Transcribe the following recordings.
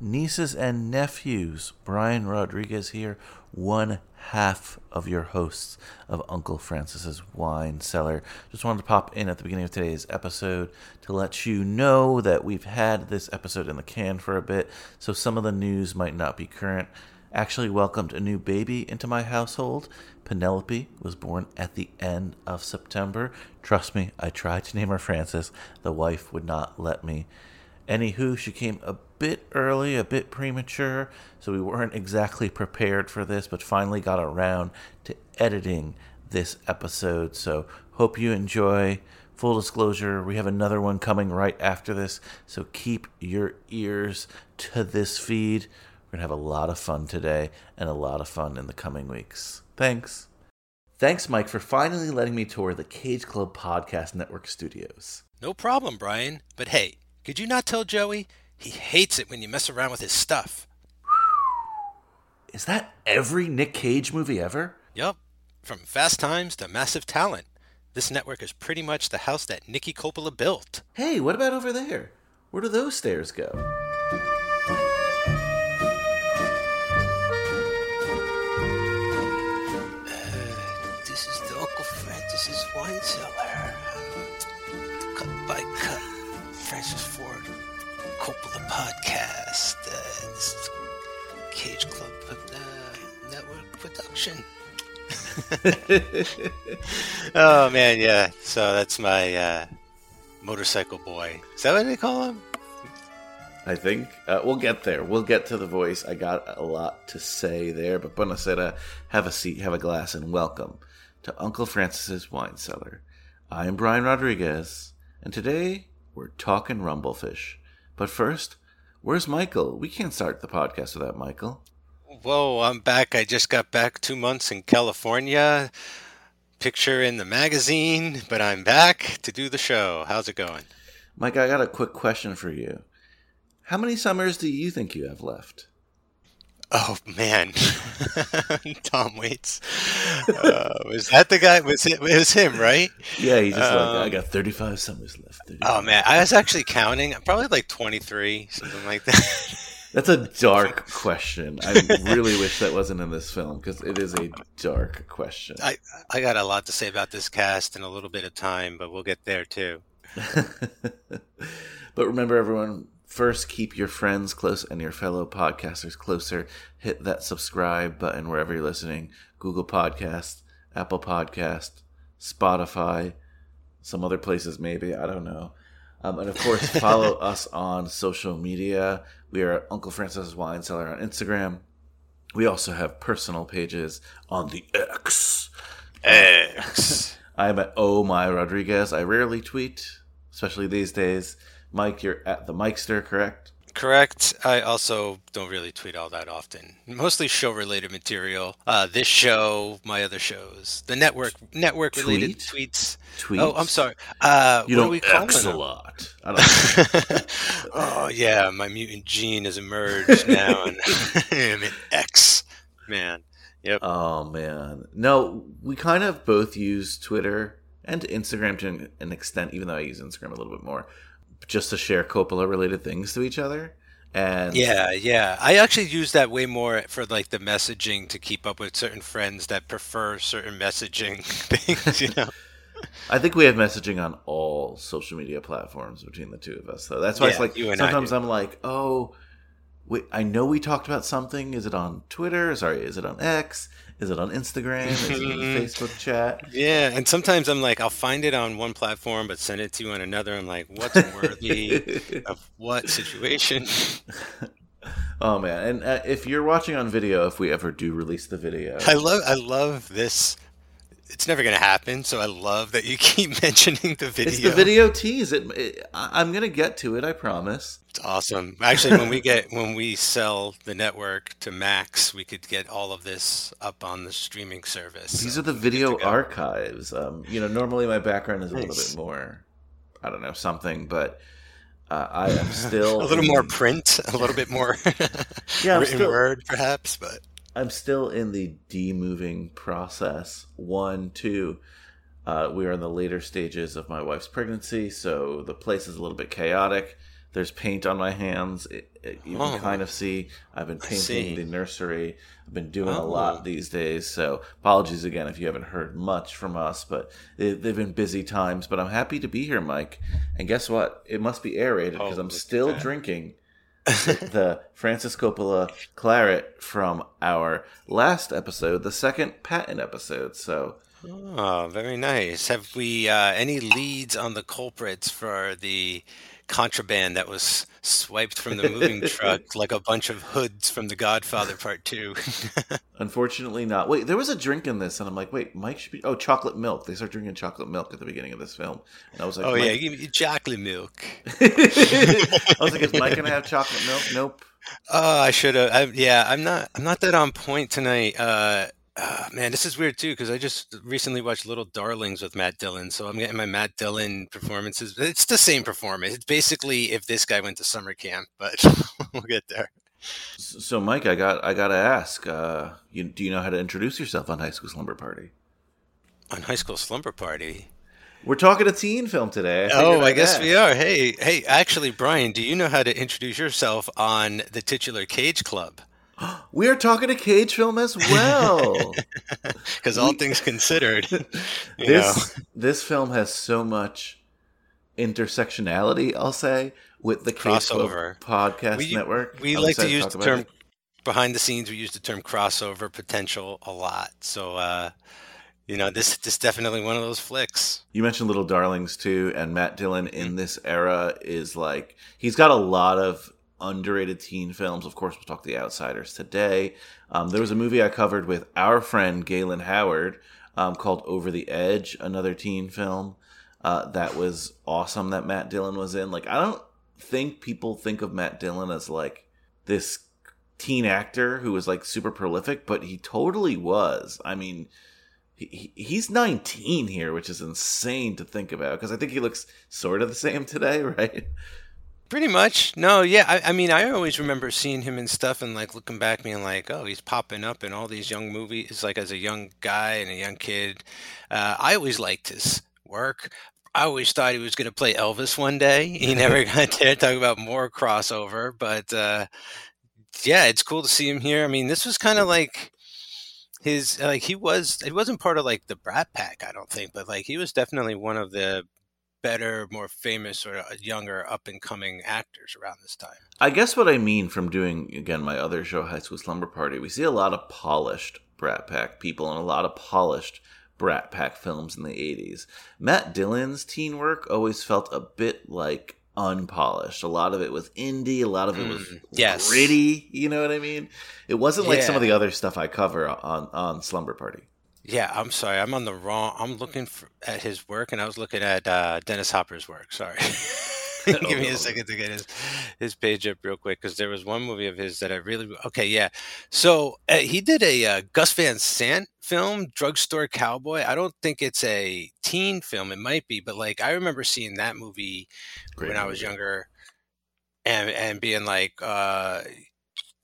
nieces and nephews. Brian Rodriguez here, one half of your hosts of Uncle Francis's Wine Cellar. Just wanted to pop in at the beginning of today's episode to let you know that we've had this episode in the can for a bit, so some of the news might not be current. Actually, welcomed a new baby into my household. Penelope was born at the end of September. Trust me, I tried to name her Francis. The wife would not let me. Anywho, she came a bit early, a bit premature, so we weren't exactly prepared for this, but finally got around to editing this episode. So, hope you enjoy. Full disclosure, we have another one coming right after this, so keep your ears to this feed. We're going to have a lot of fun today and a lot of fun in the coming weeks. Thanks. Thanks, Mike, for finally letting me tour the Cage Club Podcast Network studios. No problem, Brian. But hey, could you not tell Joey? He hates it when you mess around with his stuff. Is that every Nick Cage movie ever? Yup. From Fast Times to Massive Talent. This network is pretty much the house that Nicky Coppola built. Hey, what about over there? Where do those stairs go? Uh, this is the Uncle Francis's wine cellar. Cut by cut. Francis podcast. Uh, this is Cage Club uh, Network production. oh man, yeah. So that's my uh, motorcycle boy. Is that what they call him? I think uh, we'll get there. We'll get to the voice. I got a lot to say there, but Bonacera, have a seat, have a glass, and welcome to Uncle Francis's Wine Cellar. I am Brian Rodriguez, and today we're talking Rumblefish. But first, where's Michael? We can't start the podcast without Michael. Whoa, I'm back. I just got back two months in California. Picture in the magazine, but I'm back to do the show. How's it going? Mike, I got a quick question for you. How many summers do you think you have left? Oh man, Tom Waits. Uh, was that the guy? Was it? It was him, right? Yeah, he's just like, I Um, got 35 summers left. 35. Oh man, I was actually counting. Probably like 23, something like that. That's a dark question. I really wish that wasn't in this film because it is a dark question. I I got a lot to say about this cast in a little bit of time, but we'll get there too. but remember, everyone, first keep your friends close and your fellow podcasters closer. Hit that subscribe button wherever you're listening Google Podcast, Apple Podcast, Spotify, some other places maybe. I don't know. Um, and of course, follow us on social media. We are Uncle Francis's Wine Cellar on Instagram. We also have personal pages on the X. X. I'm at Oh My Rodriguez. I rarely tweet, especially these days. Mike, you're at the Mikester, correct? Correct. I also don't really tweet all that often. Mostly show related material. Uh, this show, my other shows, the network network related Tweet? tweets. Tweet. Oh, I'm sorry. Uh, You don't X a lot. I don't oh yeah, my mutant gene has emerged now, and I'm an X man. Yep. oh man, no. We kind of both use Twitter and Instagram to an extent, even though I use Instagram a little bit more, just to share Coppola related things to each other. And Yeah, yeah. I actually use that way more for like the messaging to keep up with certain friends that prefer certain messaging things. You know. I think we have messaging on all social media platforms between the two of us. though. that's why it's like sometimes. I'm like, oh, wait, I know we talked about something. Is it on Twitter? Sorry, is it on X? Is it on Instagram? Is it in the Facebook chat? Yeah, and sometimes I'm like, I'll find it on one platform, but send it to you on another. I'm like, what's worthy of what situation? oh man! And uh, if you're watching on video, if we ever do release the video, I love, I love this. It's never gonna happen, so I love that you keep mentioning the video. it's the video tease. It, it, I'm gonna get to it. I promise. Awesome. Actually, when we get when we sell the network to Max, we could get all of this up on the streaming service. These So are the video archives. Um, you know, normally my background is a little bit more, I don't know, something, but uh, I am still a little more print, a little bit more Yeah, written still- word, perhaps. But I'm still in the demoving process. One, two. Uh, we are in the later stages of my wife's pregnancy, so the place is a little bit chaotic. There's paint on my hands. It, it, you Oh. can kind of see I've been painting the nursery. I've been doing a Oh. lot these days. So apologies again if you haven't heard much from us, but they, they've been busy times. But I'm happy to be here, Mike. And guess what? It must be aerated because Oh, I'm still drinking the Francis Coppola claret from our last episode, the second Patton episode. So Oh, very nice. Have we uh, any leads on the culprits for the contraband that was swiped from the moving truck like a bunch of hoods from The Godfather Part 2? unfortunately not. Wait, there was a drink in this, and I'm like, wait, Mike should be. Oh, chocolate milk. They start drinking chocolate milk at the beginning of this film, and I was like, oh, yeah, Mike- give me chocolate milk. I was like, is Mike gonna have chocolate milk? Nope. Oh, I should have. Yeah, I'm not. I'm not that on point tonight. Uh, uh, man, this is weird too because I just recently watched Little Darlings with Matt Dillon, so I'm getting my Matt Dillon performances. It's the same performance. It's basically if this guy went to summer camp, but we'll get there. So, Mike, I got, I gotta ask. Uh, you, do you know how to introduce yourself on High School Slumber Party? On High School Slumber Party. We're talking a teen film today. Oh, I guess we are. Hey, hey, actually, Brian, do you know how to introduce yourself on the titular Cage Club? We are talking a Cage film as well. Because all things considered, you know. this this film has so much intersectionality. I'll say with the Cage Crossover. podcast We- network. We I'm like to use talk the term it. behind the scenes. We use the term crossover potential a lot. So, uh, you know, this this is definitely one of those flicks. You mentioned Little Darlings too, and Matt Dillon Mm-hmm. in this era is like he's got a lot of underrated teen films. Of course, we'll talk The Outsiders today. Um, there was a movie I covered with our friend Galen Howard um, called Over the Edge, another teen film uh, that was awesome that Matt Dillon was in. Like, I don't think people think of Matt Dillon as like this teen actor who was like super prolific, but he totally was. I mean, he, he- he's 19 here, which is insane to think about because I think he looks sort of the same today, right? Pretty much. No, yeah. I, I mean, I always remember seeing him in stuff and like looking back, being like, oh, he's popping up in all these young movies, like as a young guy and a young kid. Uh, I always liked his work. I always thought he was going to play Elvis one day. He never got there. Talk about more crossover, but uh, yeah, it's cool to see him here. I mean, this was kind of like his like he was. He wasn't part of like the Brat Pack, I don't think, but like he was definitely one of the better, more famous or younger up and coming actors around this time. I guess what I mean from doing again my other show, High School Slumber Party, we see a lot of polished Brat Pack people and a lot of polished Brat Pack films in the '80s. Matt Dillon's teen work always felt a bit like unpolished. A lot of it was indie. A lot of it was Mm, yes. gritty. You know what I mean? It wasn't like some of the other stuff I cover on on Slumber Party. Yeah, I'm sorry. I'm on the wrong. I'm looking for, at his work, and I was looking at uh, Dennis Hopper's work. Sorry. Give me a second to get his his page up real quick because there was one movie of his that I really okay. Yeah, so uh, he did a uh, Gus Van Sant film, Drugstore Cowboy. I don't think it's a teen film. It might be, but like I remember seeing that movie Great when I was movie. younger, and and being like, uh,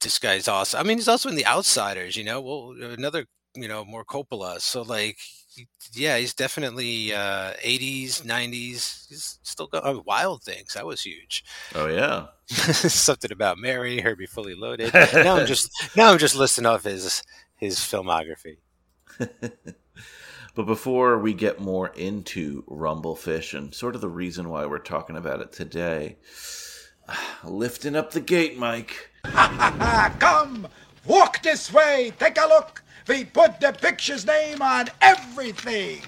this guy's awesome. I mean, he's also in The Outsiders. You know, well, another you know more Coppola. So like, yeah, he's definitely uh, 80s, 90s. He's still got uh, Wild Things. That was huge. Oh yeah. Something about Mary, Herbie Fully Loaded. now I'm just now I'm just listing off his his filmography. but before we get more into Rumblefish and sort of the reason why we're talking about it today, lifting up the gate, Mike. Come, walk this way, take a look. We put the picture's name on everything.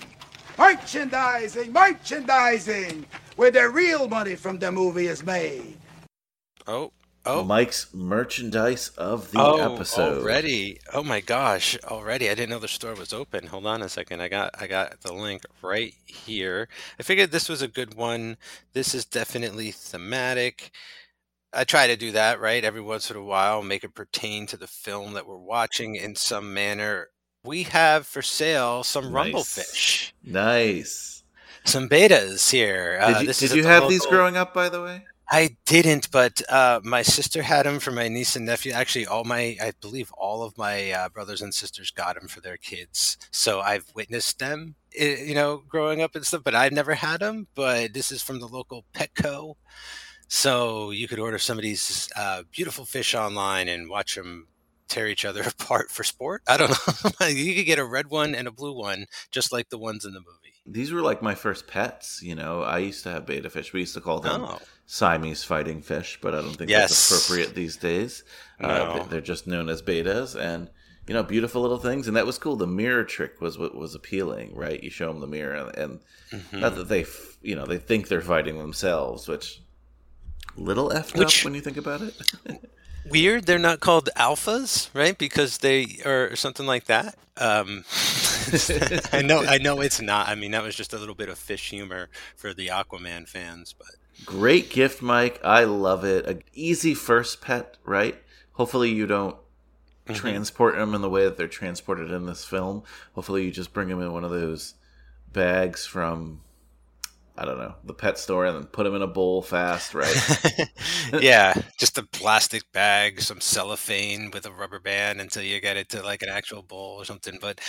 Merchandising, merchandising, where the real money from the movie is made. Oh. Oh, Mike's merchandise of the oh, episode. already! Oh my gosh, already! I didn't know the store was open. Hold on a second. I got I got the link right here. I figured this was a good one. This is definitely thematic. I try to do that right every once in a while, make it pertain to the film that we're watching in some manner. We have for sale some Nice. Rumblefish, Nice. some betas here. Did Uh, you, this did is you the have these growing up, by the way? I didn't, but uh, my sister had them for my niece and nephew. Actually, all my, I believe, all of my uh, brothers and sisters got them for their kids. So I've witnessed them, eh, you know, growing up and stuff. But I've never had them. But this is from the local Petco. So you could order some of these uh, beautiful fish online and watch them tear each other apart for sport. I don't know. you could get a red one and a blue one, just like the ones in the movie. These were like my first pets. You know, I used to have beta fish. We used to call them Oh. Siamese fighting fish, but I don't think Yes. that's appropriate these days. Uh, they're just known as betas, and you know, beautiful little things. And that was cool. The mirror trick was what was appealing, right? You show them the mirror, and, and Mm-hmm. not that they, f- you know, they think they're fighting themselves, which little effed Which- up when you think about it. Weird, they're not called alphas, right? Because they or something like that. Um, I know, I know it's not. I mean, that was just a little bit of fish humor for the Aquaman fans, but Great gift, Mike. I love it. A easy first pet, right? Hopefully, you don't Mm-hmm. transport them in the way that they're transported in this film. Hopefully, you just bring them in one of those bags from, I don't know, the pet store and then put them in a bowl fast, right? yeah, just a plastic bag, some cellophane with a rubber band until you get it to like an actual bowl or something. But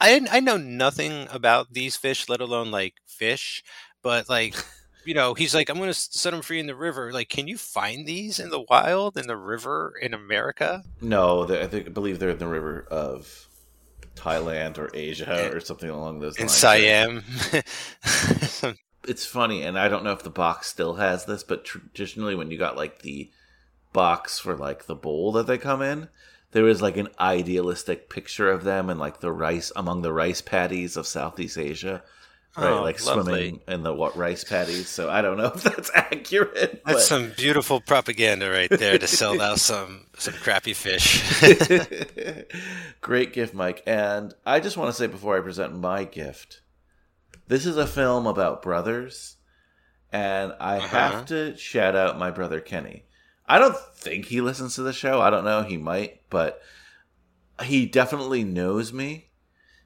I I know nothing about these fish, let alone like fish. But like, you know, he's like, I'm going to set them free in the river. Like, can you find these in the wild in the river in America? no, I think I believe they're in the river of Thailand or Asia eh, or something along those In lines. Siam. it's funny, and I don't know if the box still has this, but traditionally, when you got like the box for like the bowl that they come in, there was like an idealistic picture of them and like the rice among the rice paddies of Southeast Asia, right? Oh, like lovely. swimming in the what rice paddies. So I don't know if that's accurate. That's but- some beautiful propaganda right there to sell out some some crappy fish. Great gift, Mike. And I just want to say before I present my gift, this is a film about brothers, and I Uh-huh. have to shout out my brother Kenny. I don't think he listens to the show. I don't know. He might, but he definitely knows me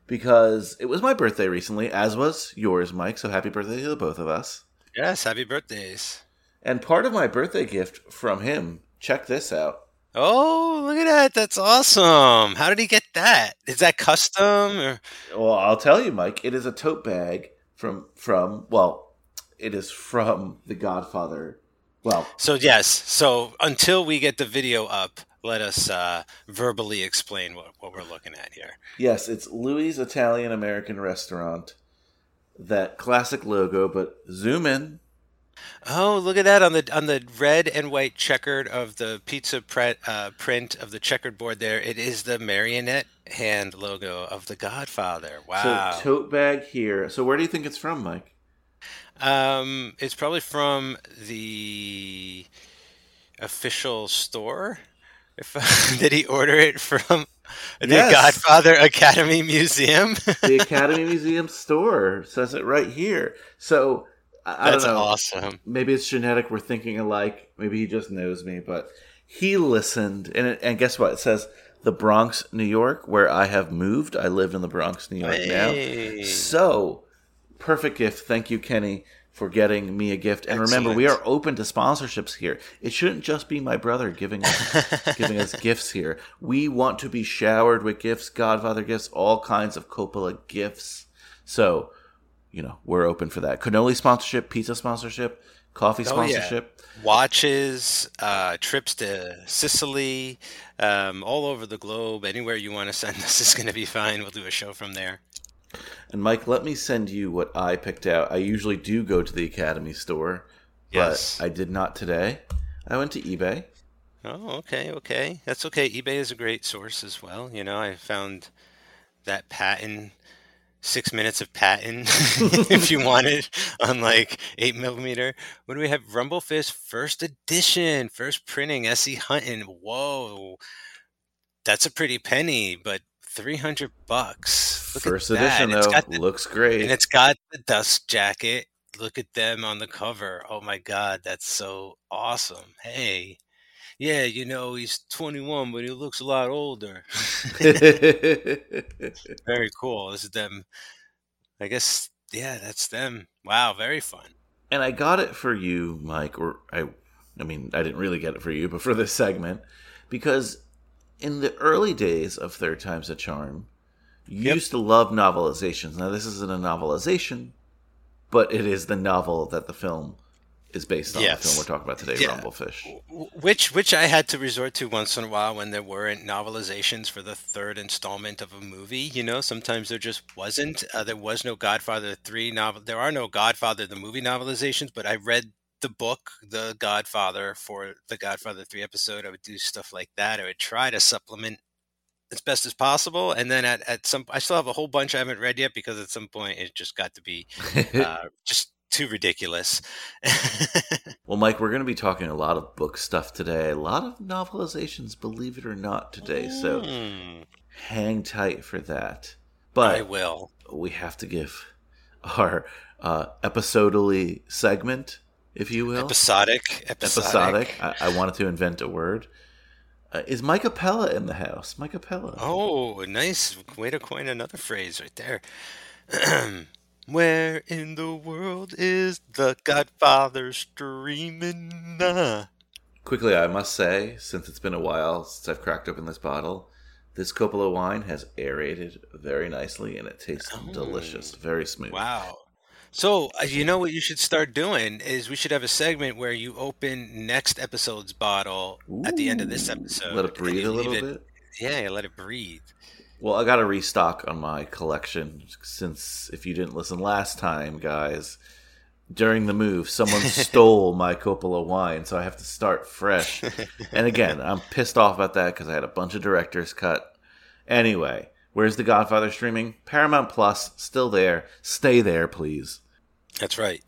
because it was my birthday recently, as was yours, Mike. So happy birthday to the both of us. yes, happy birthdays. And part of my birthday gift from him, check this out. Oh, look at that. That's awesome. How did he get that? Is that custom or Well, I'll tell you, Mike. It is a tote bag from from well, it is from The Godfather. Well, So yes, so until we get the video up, let us uh, verbally explain what, what we're looking at here. yes, it's Louis Italian American Restaurant. That classic logo, but zoom in. Oh, look at that on the on the red and white checkered of the pizza pre- uh, print of the checkered board. There, it is the marionette hand logo of the Godfather. Wow. So tote bag here. So where do you think it's from, Mike? Um, it's probably from the official store. If did he order it from the Yes. Godfather Academy Museum? The Academy Museum store says it right here. So I, I That's don't know. awesome. maybe it's genetic. We're thinking alike. Maybe he just knows me, but he listened, and it, and guess what? It says the Bronx, New York, where I have moved. I live in the Bronx, New York Hey. now. So perfect gift. Thank you, Kenny, for getting me a gift. And remember, we are open to sponsorships here. It shouldn't just be my brother giving us giving us gifts here. We want to be showered with gifts, Godfather gifts, all kinds of Coppola gifts. So you know, we're open for that. Cannoli sponsorship, pizza sponsorship, coffee Oh, yeah. sponsorship. Watches, uh, trips to Sicily, um, all over the globe. Anywhere you want to send us is going to be fine. We'll do a show from there. And Mike, let me send you what I picked out. I usually do go to the Academy store, Yes. but I did not today. I went to eBay. Oh, okay, okay. That's okay. eBay is a great source as well. You know, I found that patent, six minutes of Patton, if you wanted on like eight millimeter. What do we have? Rumblefish first edition, first printing, S.E. Hinton. Whoa, that's a pretty penny, but three hundred bucks. Look First edition, though, the- looks great. and it's got the dust jacket. Look at them on the cover. Oh my god, that's so awesome. Hey. Yeah, you know, he's 21, but he looks a lot older. very cool. This is them. I guess yeah, that's them. Wow, very fun. and I got it for you, Mike, or I I mean, I didn't really get it for you, but for this segment because in the early days of Third Time's a Charm, you Yep. used to love novelizations. Now this isn't a novelization, but it is the novel that the film is based on Yes. the film we're talking about today, Yeah. Rumblefish. Which which I had to resort to once in a while when there weren't novelizations for the third installment of a movie. You know, sometimes there just wasn't. Uh, there was no Godfather three novel. There are no Godfather the movie novelizations, but I read the book, The Godfather, for the Godfather three episode. I would do stuff like that. I would try to supplement as best as possible, and then at, at some, I still have a whole bunch I haven't read yet because at some point it just got to be uh, just too ridiculous. well, Mike, we're going to be talking a lot of book stuff today. A lot of novelizations, believe it or not, today. So Hmm. hang tight for that. But I will. we have to give our uh, episodally segment, if you will. Episodic, episodic. episodic. I, I wanted to invent a word. Uh, is Mike Appella in the house? Mike Appella. Oh, nice way to coin another phrase right there. Where in the world is the Godfather streaming? Ah. Quickly, I must say, since it's been a while since I've cracked open this bottle, this Coppola wine has aerated very nicely and it tastes delicious, very smooth. Wow. So uh, you know what you should start doing is we should have a segment where you open next episode's bottle at the end of this episode. Let it breathe a little it- bit. Yeah, let it breathe. Well, I got to restock on my collection since if you didn't listen last time, guys, during the move, someone stole my Coppola wine, so I have to start fresh. and again, I'm pissed off about that because I had a bunch of director's cut. Anyway, where's The Godfather streaming? Paramount Plus, still there. Stay there, please. That's right.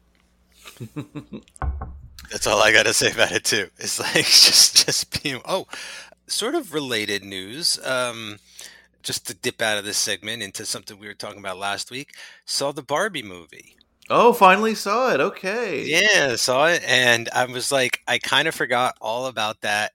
That's all I got to say about it too. It's like just just being oh, sort of related news. Um, just to dip out of this segment into something we were talking about last week. Saw the Barbie movie. Oh, finally saw it. Okay. Yeah, saw it, and I was like, I kind of forgot all about that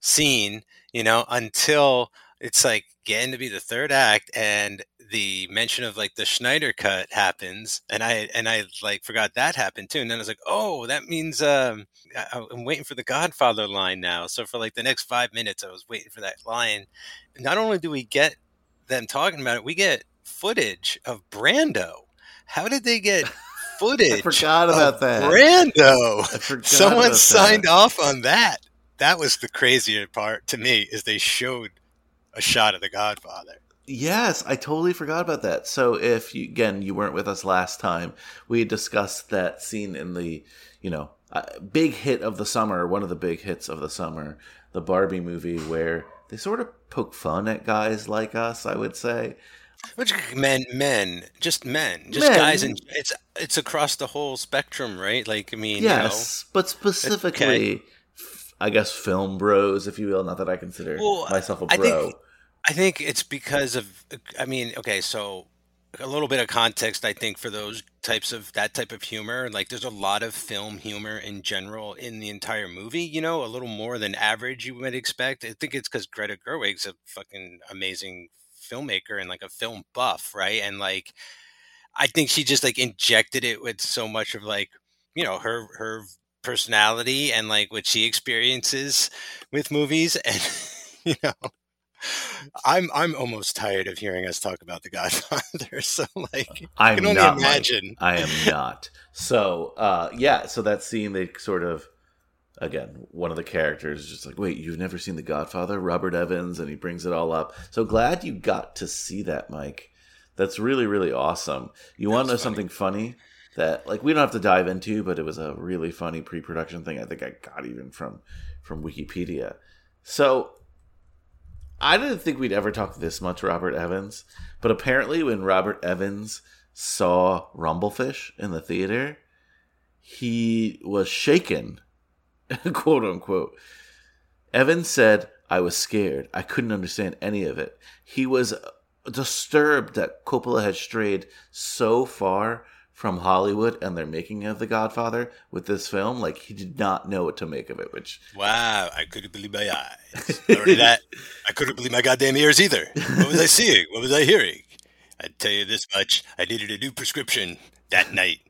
scene, you know, until it's like getting to be the third act, and the mention of like the Snyder cut happens, and I and I like forgot that happened too, and then I was like, oh, that means um, I, I'm waiting for the Godfather line now. So for like the next five minutes, I was waiting for that line. Not only do we get them talking about it, we get footage of Brando. How did they get footage? I forgot about of that. Brando. Someone signed that. off on that. That was the crazier part to me is they showed a shot of the Godfather. Yes, I totally forgot about that. So if you again you weren't with us last time, we discussed that scene in the, you know, uh, big hit of the summer, one of the big hits of the summer, the Barbie movie where they sort of poke fun at guys like us, I would say. Which men, men, just men, just Men. guys, and it's it's across the whole spectrum, right? Like I mean, Yes, but specifically I guess film bros, if you will, not that I consider Well, myself a bro. I think it's because of. I mean, okay, so a little bit of context, I think, for those types of that type of humor. Like, there's a lot of film humor in general in the entire movie. You know, a little more than average you might expect. I think it's because Greta Gerwig's a fucking amazing filmmaker and like a film buff, right? And like, I think she just like injected it with so much of like, you know, her her personality and like what she experiences with movies and you know i'm i'm almost tired of hearing us talk about the godfather so like i can only imagine I am not. So, uh, yeah, so that scene, they sort of, again, one of the characters is just like, wait, you've never seen The Godfather? Robert Evans, and he brings it all up. So glad you got to see that, Mike. That's really, really awesome. You want to know funny. something funny that, like, we don't have to dive into, but it was a really funny pre production thing I think I got even from, from Wikipedia. So, I didn't think we'd ever talk this much Robert Evans, but apparently when Robert Evans saw Rumblefish in the theater, he was shaken, quote unquote. Evans said, I was scared. I couldn't understand any of it. He was disturbed that Coppola had strayed so far from Hollywood and their making of The Godfather with this film. Like, he did not know what to make of it, which wow i couldn't believe my eyes. That i couldn't believe my goddamn ears either. What was i seeing? What was i hearing? I'd tell you this much i needed a new prescription that night.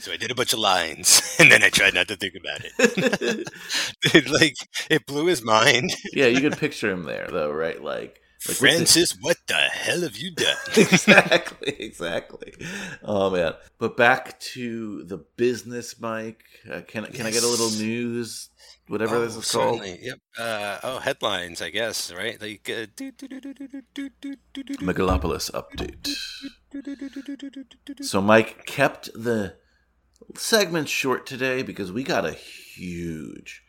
So i did a bunch of lines and then i tried not to think about it. Dude, like it blew his mind. Yeah, you could picture him there, though, right? Like Francis, what the hell have you done? exactly, exactly. Oh man! But back to the business, Mike. Uh, can yes. can I get a little news? Whatever oh, this is certainly. called. Yep. Uh, oh, headlines, I guess. Right. Like Megalopolis update. So Mike kept the segment short today because we got a huge,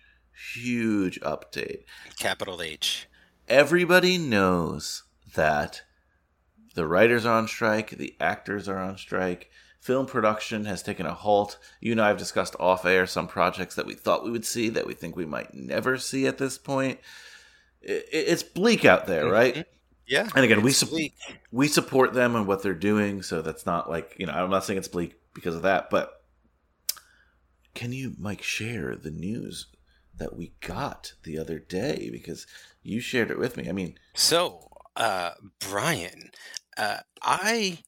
huge update. Capital H Everybody knows that the writers are on strike, the actors are on strike, film production has taken a halt. You and I have discussed off air some projects that we thought we would see that we think we might never see at this point. It's bleak out there, right? Yeah. And again, we bleak. we support them and what they're doing, so that's not like you know. I'm not saying it's bleak because of that, but can you, Mike, share the news that we got the other day because you shared it with me? I mean, So, uh, Brian, uh, I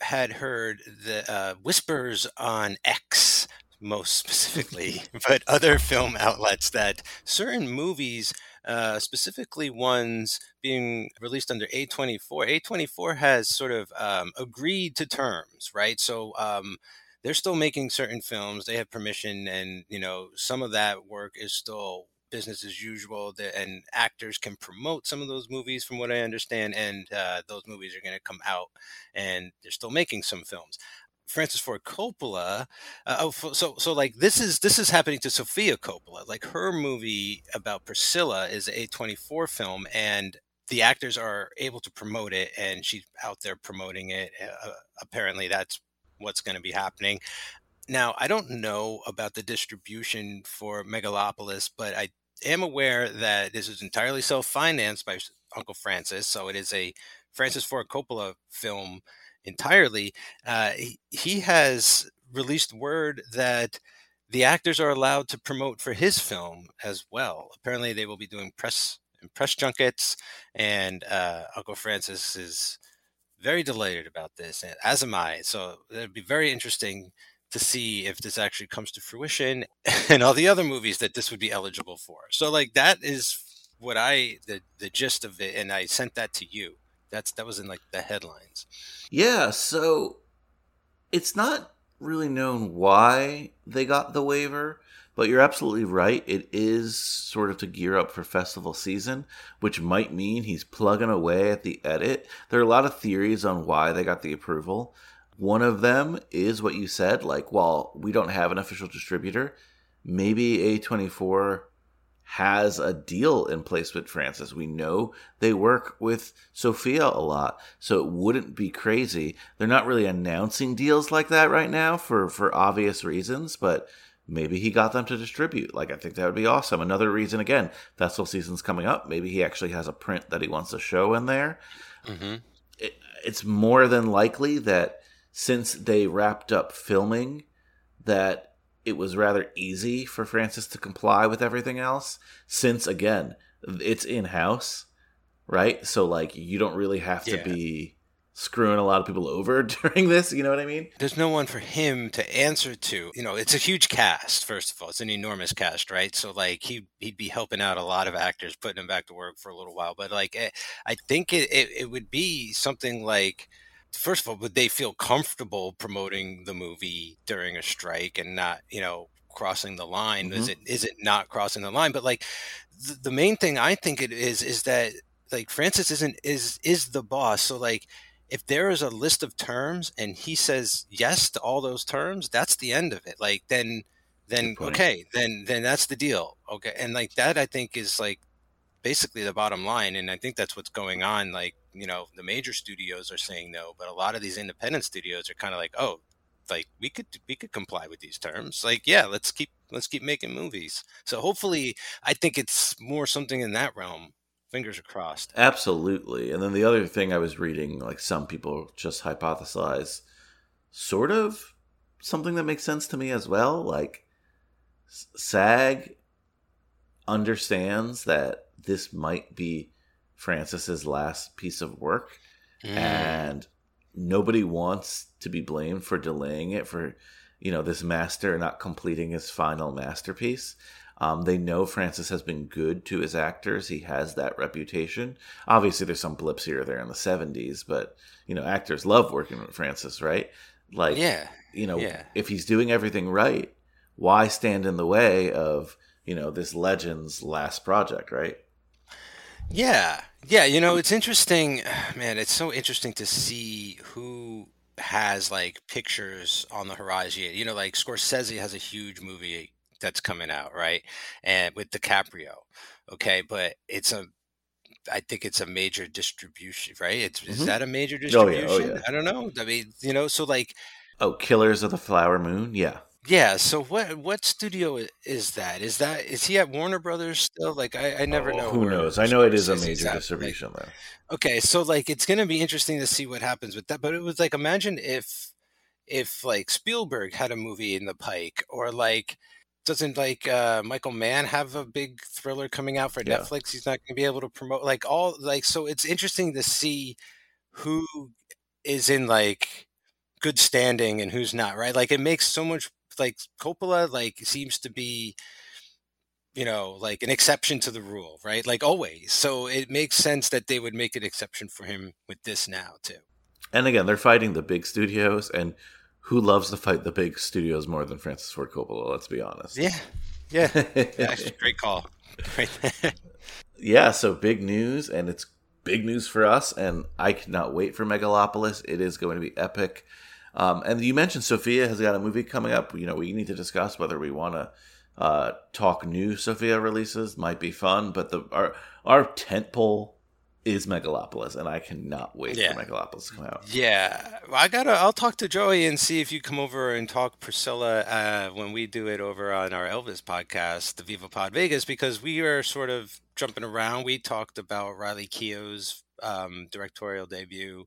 had heard the uh, whispers on X, most specifically, but other film outlets that certain movies, uh, specifically ones being released under A24, A24 has sort of um, agreed to terms, right? So, um, they're still making certain films. They have permission, and you know some of that work is still business as usual. And actors can promote some of those movies, from what I understand, and uh, those movies are going to come out, and they're still making some films. Francis Ford Coppola. Uh, oh, so so like this is this is happening to Sofia Coppola. Like her movie about Priscilla is a twenty four film, and the actors are able to promote it, and she's out there promoting it. Uh, apparently, that's what's going to be happening. Now, I don't know about the distribution for Megalopolis, but I am aware that this is entirely self financed by Uncle Francis. So it is a Francis Ford Coppola film entirely. Uh, he, he has released word that the actors are allowed to promote for his film as well. Apparently, they will be doing press and press junkets, and uh, Uncle Francis is very delighted about this, as am I. So it'd be very interesting to see if this actually comes to fruition and all the other movies that this would be eligible for. So like that is what I the the gist of it, and I sent that to you. That's that was in like the headlines. yeah. So it's not really known why they got the waiver, but you're absolutely right. It is sort of to gear up for festival season, which might mean he's plugging away at the edit. There are a lot of theories on why they got the approval. One of them is what you said, like, while we don't have an official distributor, maybe A24 has a deal in place with Francis. We know they work with Sofia a lot, so it wouldn't be crazy. They're not really announcing deals like that right now for for obvious reasons, but maybe he got them to distribute. Like I think that would be awesome. Another reason again, festival season's coming up. Maybe he actually has a print that he wants to show in there. Mm-hmm. It, it's more than likely that since they wrapped up filming that it was rather easy for Francis to comply with everything else since again it's in house right so like you don't really have to Yeah. be screwing a lot of people over during this you know what i mean There's no one for him to answer to. You know, it's a huge cast. First of all, it's an enormous cast, right? So like he he'd be helping out a lot of actors, putting them back to work for a little while. But like eh, I think it, it, it would be something like first of all, would they feel comfortable promoting the movie during a strike and not, you know, crossing the line? Is Mhm. it is it not crossing the line? But like the, the main thing I think it is is that like Francis isn't is is the boss. So like if there is a list of terms and he says yes to all those terms, that's the end of it. Like then then okay, then then that's the deal. Okay. And like that I think is like basically the bottom line and I think that's what's going on like, you know, the major studios are saying no, but a lot of these independent studios are kind of like, "Oh, like we could we could comply with these terms. Like, yeah, let's keep let's keep making movies." So hopefully I think it's more something in that realm. Fingers are crossed. absolutely and then the other thing i was reading like some people just hypothesize sort of something that makes sense to me as well like sag understands that this might be francis's last piece of work Mm. and nobody wants to be blamed for delaying it for you know this master not completing his final masterpiece Um, they know Francis has been good to his actors. He has that reputation. Obviously, there's some blips here or there in the 70s, but you know, actors love working with Francis, right? Like, Yeah. you know, yeah. if he's doing everything right, why stand in the way of you know this legend's last project, right? Yeah, yeah. You know, it's interesting, man. It's so interesting to see who has like pictures on the horizon. You know, like Scorsese has a huge movie that's coming out, right? And with DiCaprio, okay, but it's a, I think it's a major distribution, right? It's is Mhm. that a major Oh, yeah, distribution? oh, yeah. I don't know. I mean, you know, so like, Oh, Killers of the Flower Moon, yeah. yeah. So what what studio is that? Is that is he at Warner Brothers still? Like, I, I never Oh, know. Who where knows? I know it is a major like, distribution though. Okay, so like it's gonna be interesting to see what happens with that. But it was like imagine if if like Spielberg had a movie in the pike, or like doesn't like uh Michael Mann have a big thriller coming out for Yeah. Netflix? He's not gonna be able to promote like all like so it's interesting to see who is in like good standing and who's not, right? Like it makes so much like Coppola like seems to be you know, like an exception to the rule, right? Like always. So it makes sense that they would make an exception for him with this now too. And again, they're fighting the big studios, and who loves to fight the big studios more than Francis Ford Coppola? Let's be honest. Yeah. Yeah. Actually, great call. Great. yeah, so big news, and it's big news for us, and I cannot wait for Megalopolis. It is going to be epic. Um, and you mentioned Sofia has got a movie coming up. You know, we need to discuss whether we want to uh, talk new Sofia releases. Might be fun, but the our our tentpole is Megalopolis, and I cannot wait Yeah. for Megalopolis to come out. yeah. I gotta I'll talk to Joey and see if you come over and talk Priscilla uh, when we do it over on our Elvis podcast, the Viva Pod Vegas, because we are sort of jumping around. We talked about Riley Keough's um, directorial debut.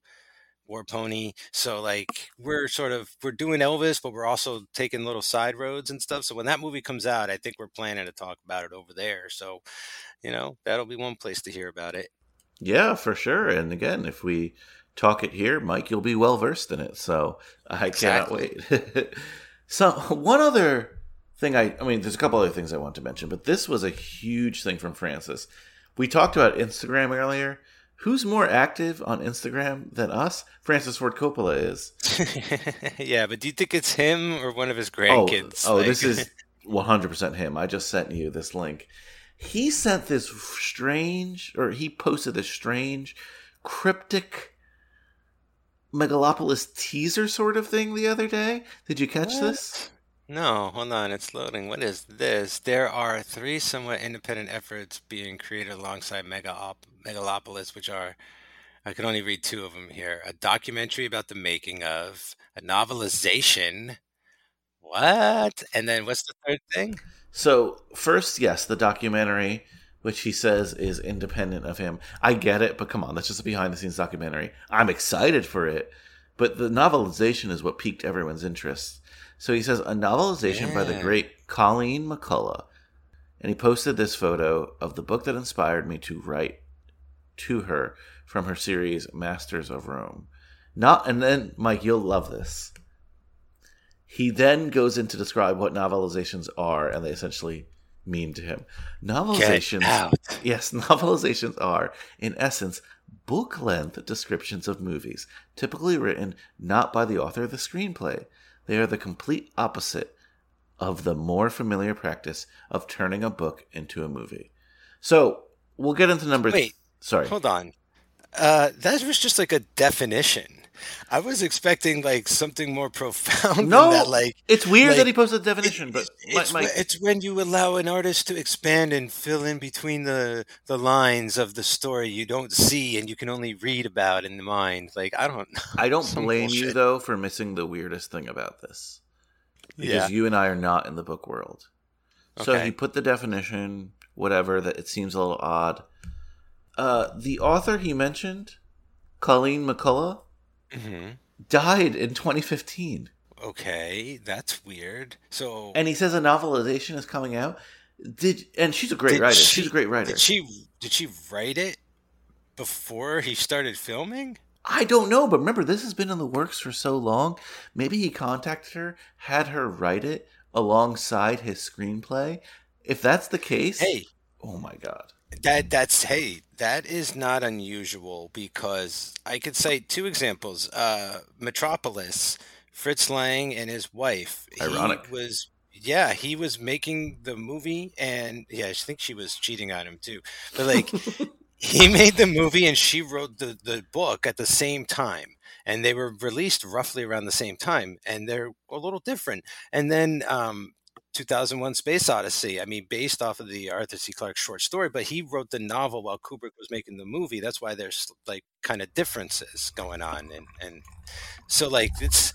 War Pony. So like we're sort of we're doing Elvis, but we're also taking little side roads and stuff. So when that movie comes out, I think we're planning to talk about it over there. So, you know, that'll be one place to hear about it. Yeah, for sure. And again, if we talk it here, Mike, you'll be well versed in it. So I cannot Exactly. wait. so one other thing I I mean, there's a couple other things I want to mention, but this was a huge thing from Francis. We talked about Instagram earlier. Who's more active on Instagram than us? Francis Ford Coppola is. yeah, but do you think it's him or one of his Oh, grandkids? oh, Like- this is 100% him. I just sent you this link. He sent this strange, or he posted this strange, cryptic Megalopolis teaser sort of thing the other day. Did you catch this? No, hold on, it's loading. What is this? There are three somewhat independent efforts being created alongside Mega Megalopolis, which are, I can only read two of them here. A documentary about the making of, a novelization. What? And then what's the third thing? So, first, yes, the documentary, which he says is independent of him. I get it, but come on, that's just a behind the scenes documentary. I'm excited for it, but the novelization is what piqued everyone's interest. So he says a novelization by the great Colleen McCullough. And he posted this photo of the book that inspired me to write to her from her series Masters of Rome. Not and then Mike, you'll love this. He then goes in to describe what novelizations are, and they essentially mean to him. Novelizations, yes, novelizations are, in essence, book length descriptions of movies, typically written not by the author of the screenplay. They are the complete opposite of the more familiar practice of turning a book into a movie. So we'll get into number. Wait, sorry. Hold on. Uh, that was just like a definition. I was expecting like something more profound No, than that. Like it's weird like, that he posted the definition, but it's, my- wh- it's when you allow an artist to expand and fill in between the the lines of the story you don't see and you can only read about in the mind. Like I don't. I don't blame you though for missing the weirdest thing about this because Yeah. you and I are not in the book world. So Okay. he put the definition, whatever that it seems a little odd. Uh, the author he mentioned, Colleen McCullough, hmm died in 2015, Okay, that's weird. So and he says a novelization is coming out. Did and she's a great writer. she- she's a great writer. did she did she write it before he started filming? I don't know, but remember, this has been in the works for so long. Maybe he contacted her, had her write it alongside his screenplay, if that's the case, Hey, oh my god. That that's hey, that is not unusual because I could cite two examples. Uh, Metropolis, Fritz Lang and his wife. he Ironic. was yeah, he was making the movie, and yeah, I think she was cheating on him too. But like, he made the movie, and she wrote the the book at the same time, and they were released roughly around the same time, and they're a little different. And then um, 2001 Space Odyssey. I mean, based off of the Arthur C. Clarke short story, but he wrote the novel while Kubrick was making the movie. That's why there's like kind of differences going on. And, and so, like, it's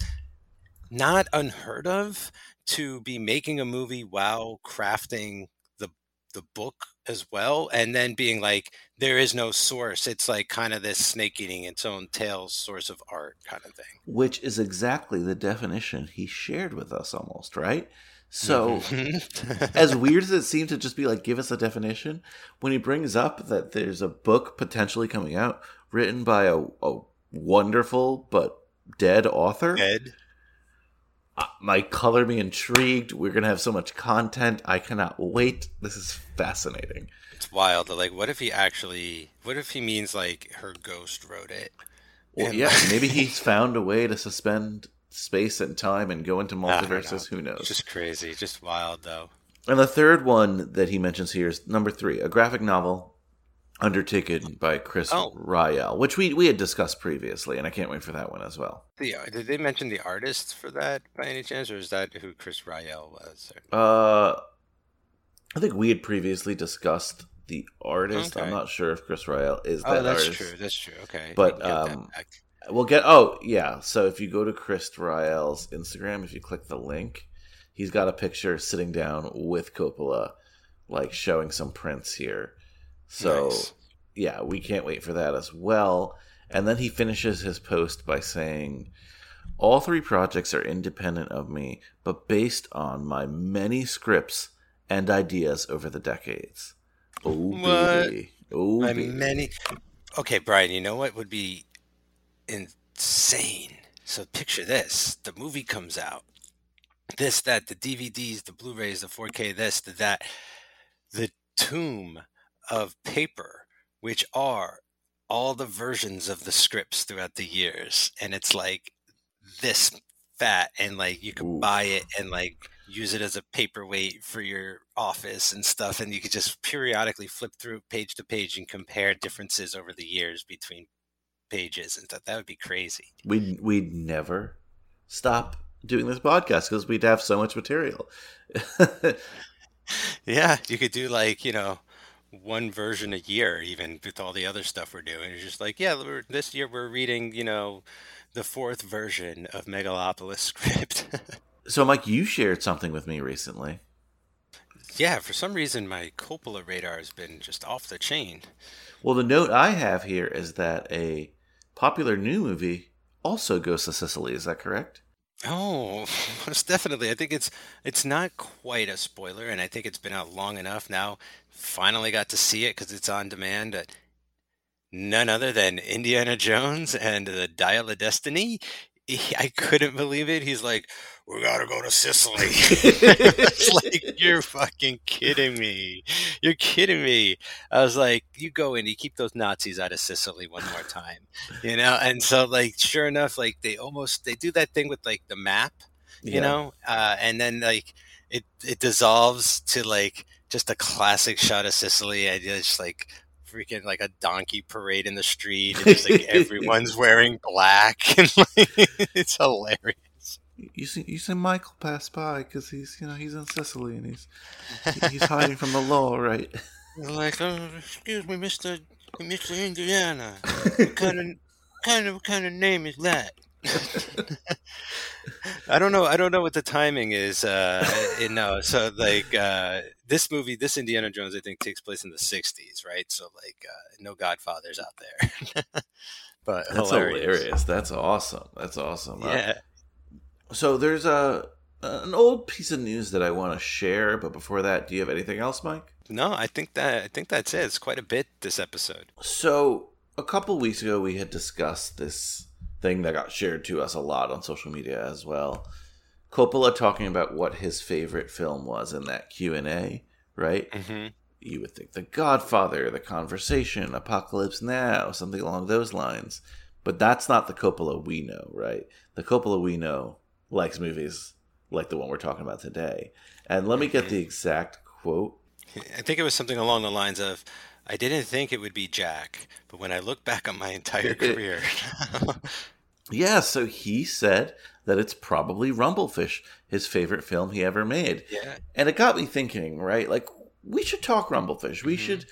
not unheard of to be making a movie while crafting the, the book as well. And then being like, there is no source. It's like kind of this snake eating its own tail source of art kind of thing. Which is exactly the definition he shared with us almost, right? So Mhm. as weird as it seemed to just be like give us a definition when he brings up that there's a book potentially coming out written by a, a wonderful but dead author uh, my color me intrigued we're gonna have so much content i cannot wait this is fascinating It's wild. Like, what if he actually? What if he means like her ghost wrote it? well, And- yeah maybe he's found a way to suspend space and time and go into I don't know. multiverses who knows It's just crazy. Just wild, though. And the third one that he mentions here is number three, a graphic novel undertaken by Chris Oh. Ryall, which we, we had discussed previously, and I can't wait for that one as well. The, did they mention the artist for that by any chance, or is that who Chris Ryall was? Uh, I think we had previously discussed the artist. I'm not sure if Chris Ryall is Oh, that that's artist. That's true. That's true. Okay, But, um. We'll get. Oh, yeah. So if you go to Chris Ryall's Instagram, if you click the link, he's got a picture sitting down with Coppola, like showing some prints here. So Nice. yeah, we can't wait for that as well. And then he finishes his post by saying, All three projects are independent of me, but based on my many scripts and ideas over the decades. Oh, What? baby. Oh, My baby. many. Okay, Brian. You know what would be insane? So picture this: the movie comes out, this, that, the DVDs, the Blu-rays, the 4K, this, the that, the tomb of paper, which are all the versions of the scripts throughout the years, and it's like this fat, and like you could Ooh. buy it and like use it as a paperweight for your office and stuff. And you could just periodically flip through page to page and compare differences over the years between pages and stuff that would be crazy we'd we'd never stop doing this podcast because we'd have so much material. yeah you could do like you know one version a year even with all the other stuff we're doing it's just like yeah we're, this year we're reading you know the fourth version of megalopolis script so, Mike, you shared something with me recently. yeah for some reason my coppola radar has been just off the chain Well, the note I have here is that a popular new movie also goes to Sicily. Is that correct? Oh, most definitely. I think it's it's not quite a spoiler, and I think it's been out long enough now. Finally got to see it because it's on demand. At none other than Indiana Jones and the Dial of Destiny. He- I couldn't believe it. He's like, "We gotta go to Sicily." it's like you're fucking kidding me. You're kidding me. I was like, "You go in, you keep those Nazis out of Sicily one more time." you know and so like sure enough like they almost they do that thing with like the map you Yeah. know uh and then like it it dissolves to like just a classic shot of sicily and it's like freaking like a donkey parade in the street and just like everyone's wearing black and like it's hilarious You see, you see Michael pass by because he's, you know, he's in Sicily and he's he's hiding from the law, right? Like oh, excuse me mr mr indiana what kind of kind of what kind of name is that I don't know. I don't know what the timing is. Uh, in, no, so like uh, this movie, this Indiana Jones, I think takes place in the '60s, right? So like, uh, no Godfathers out there, but That's hilarious. hilarious. That's awesome. That's awesome. Uh, Yeah. so there's a an old piece of news that I want to share, but before that, do you have anything else, Mike? No, I think that I think that's it. It's quite a bit this episode. So a couple weeks ago, we had discussed this thing that got shared to us a lot on social media as well. Coppola talking about what his favorite film was in that Q and A right? hmm You would think The Godfather, The Conversation, Apocalypse Now, something along those lines. But that's not the Coppola we know, right? The Coppola we know likes movies like the one we're talking about today. And let me get the exact quote. I think it was something along the lines of, "I didn't think it would be Jack, but when I look back on my entire career, Yeah, so he said that it's probably Rumblefish, his favorite film he ever made. yeah, And it got me thinking, right? Like, we should talk Rumblefish. We mm-hmm. should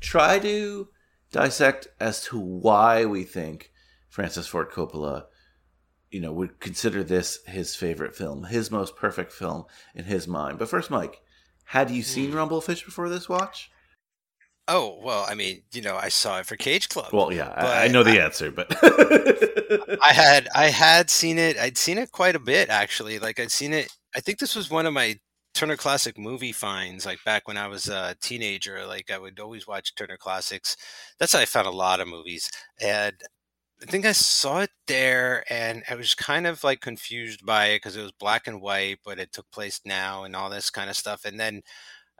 try to dissect as to why we think Francis Ford Coppola, you know, would consider this his favorite film, his most perfect film in his mind. But first, Mike, had you seen hmm. Rumblefish before this watch? Oh, well, I mean, you know, I saw it for Cage Club. Well, yeah, I, I know the answer, but I had I had seen it. I'd seen it quite a bit actually. Like I'd seen it. I think this was one of my Turner Classic movie finds. Like back when I was a teenager, like I would always watch Turner Classics. That's how I found a lot of movies. And I think I saw it there, and I was kind of like confused by it because it was black and white, but it took place now and all this kind of stuff. And then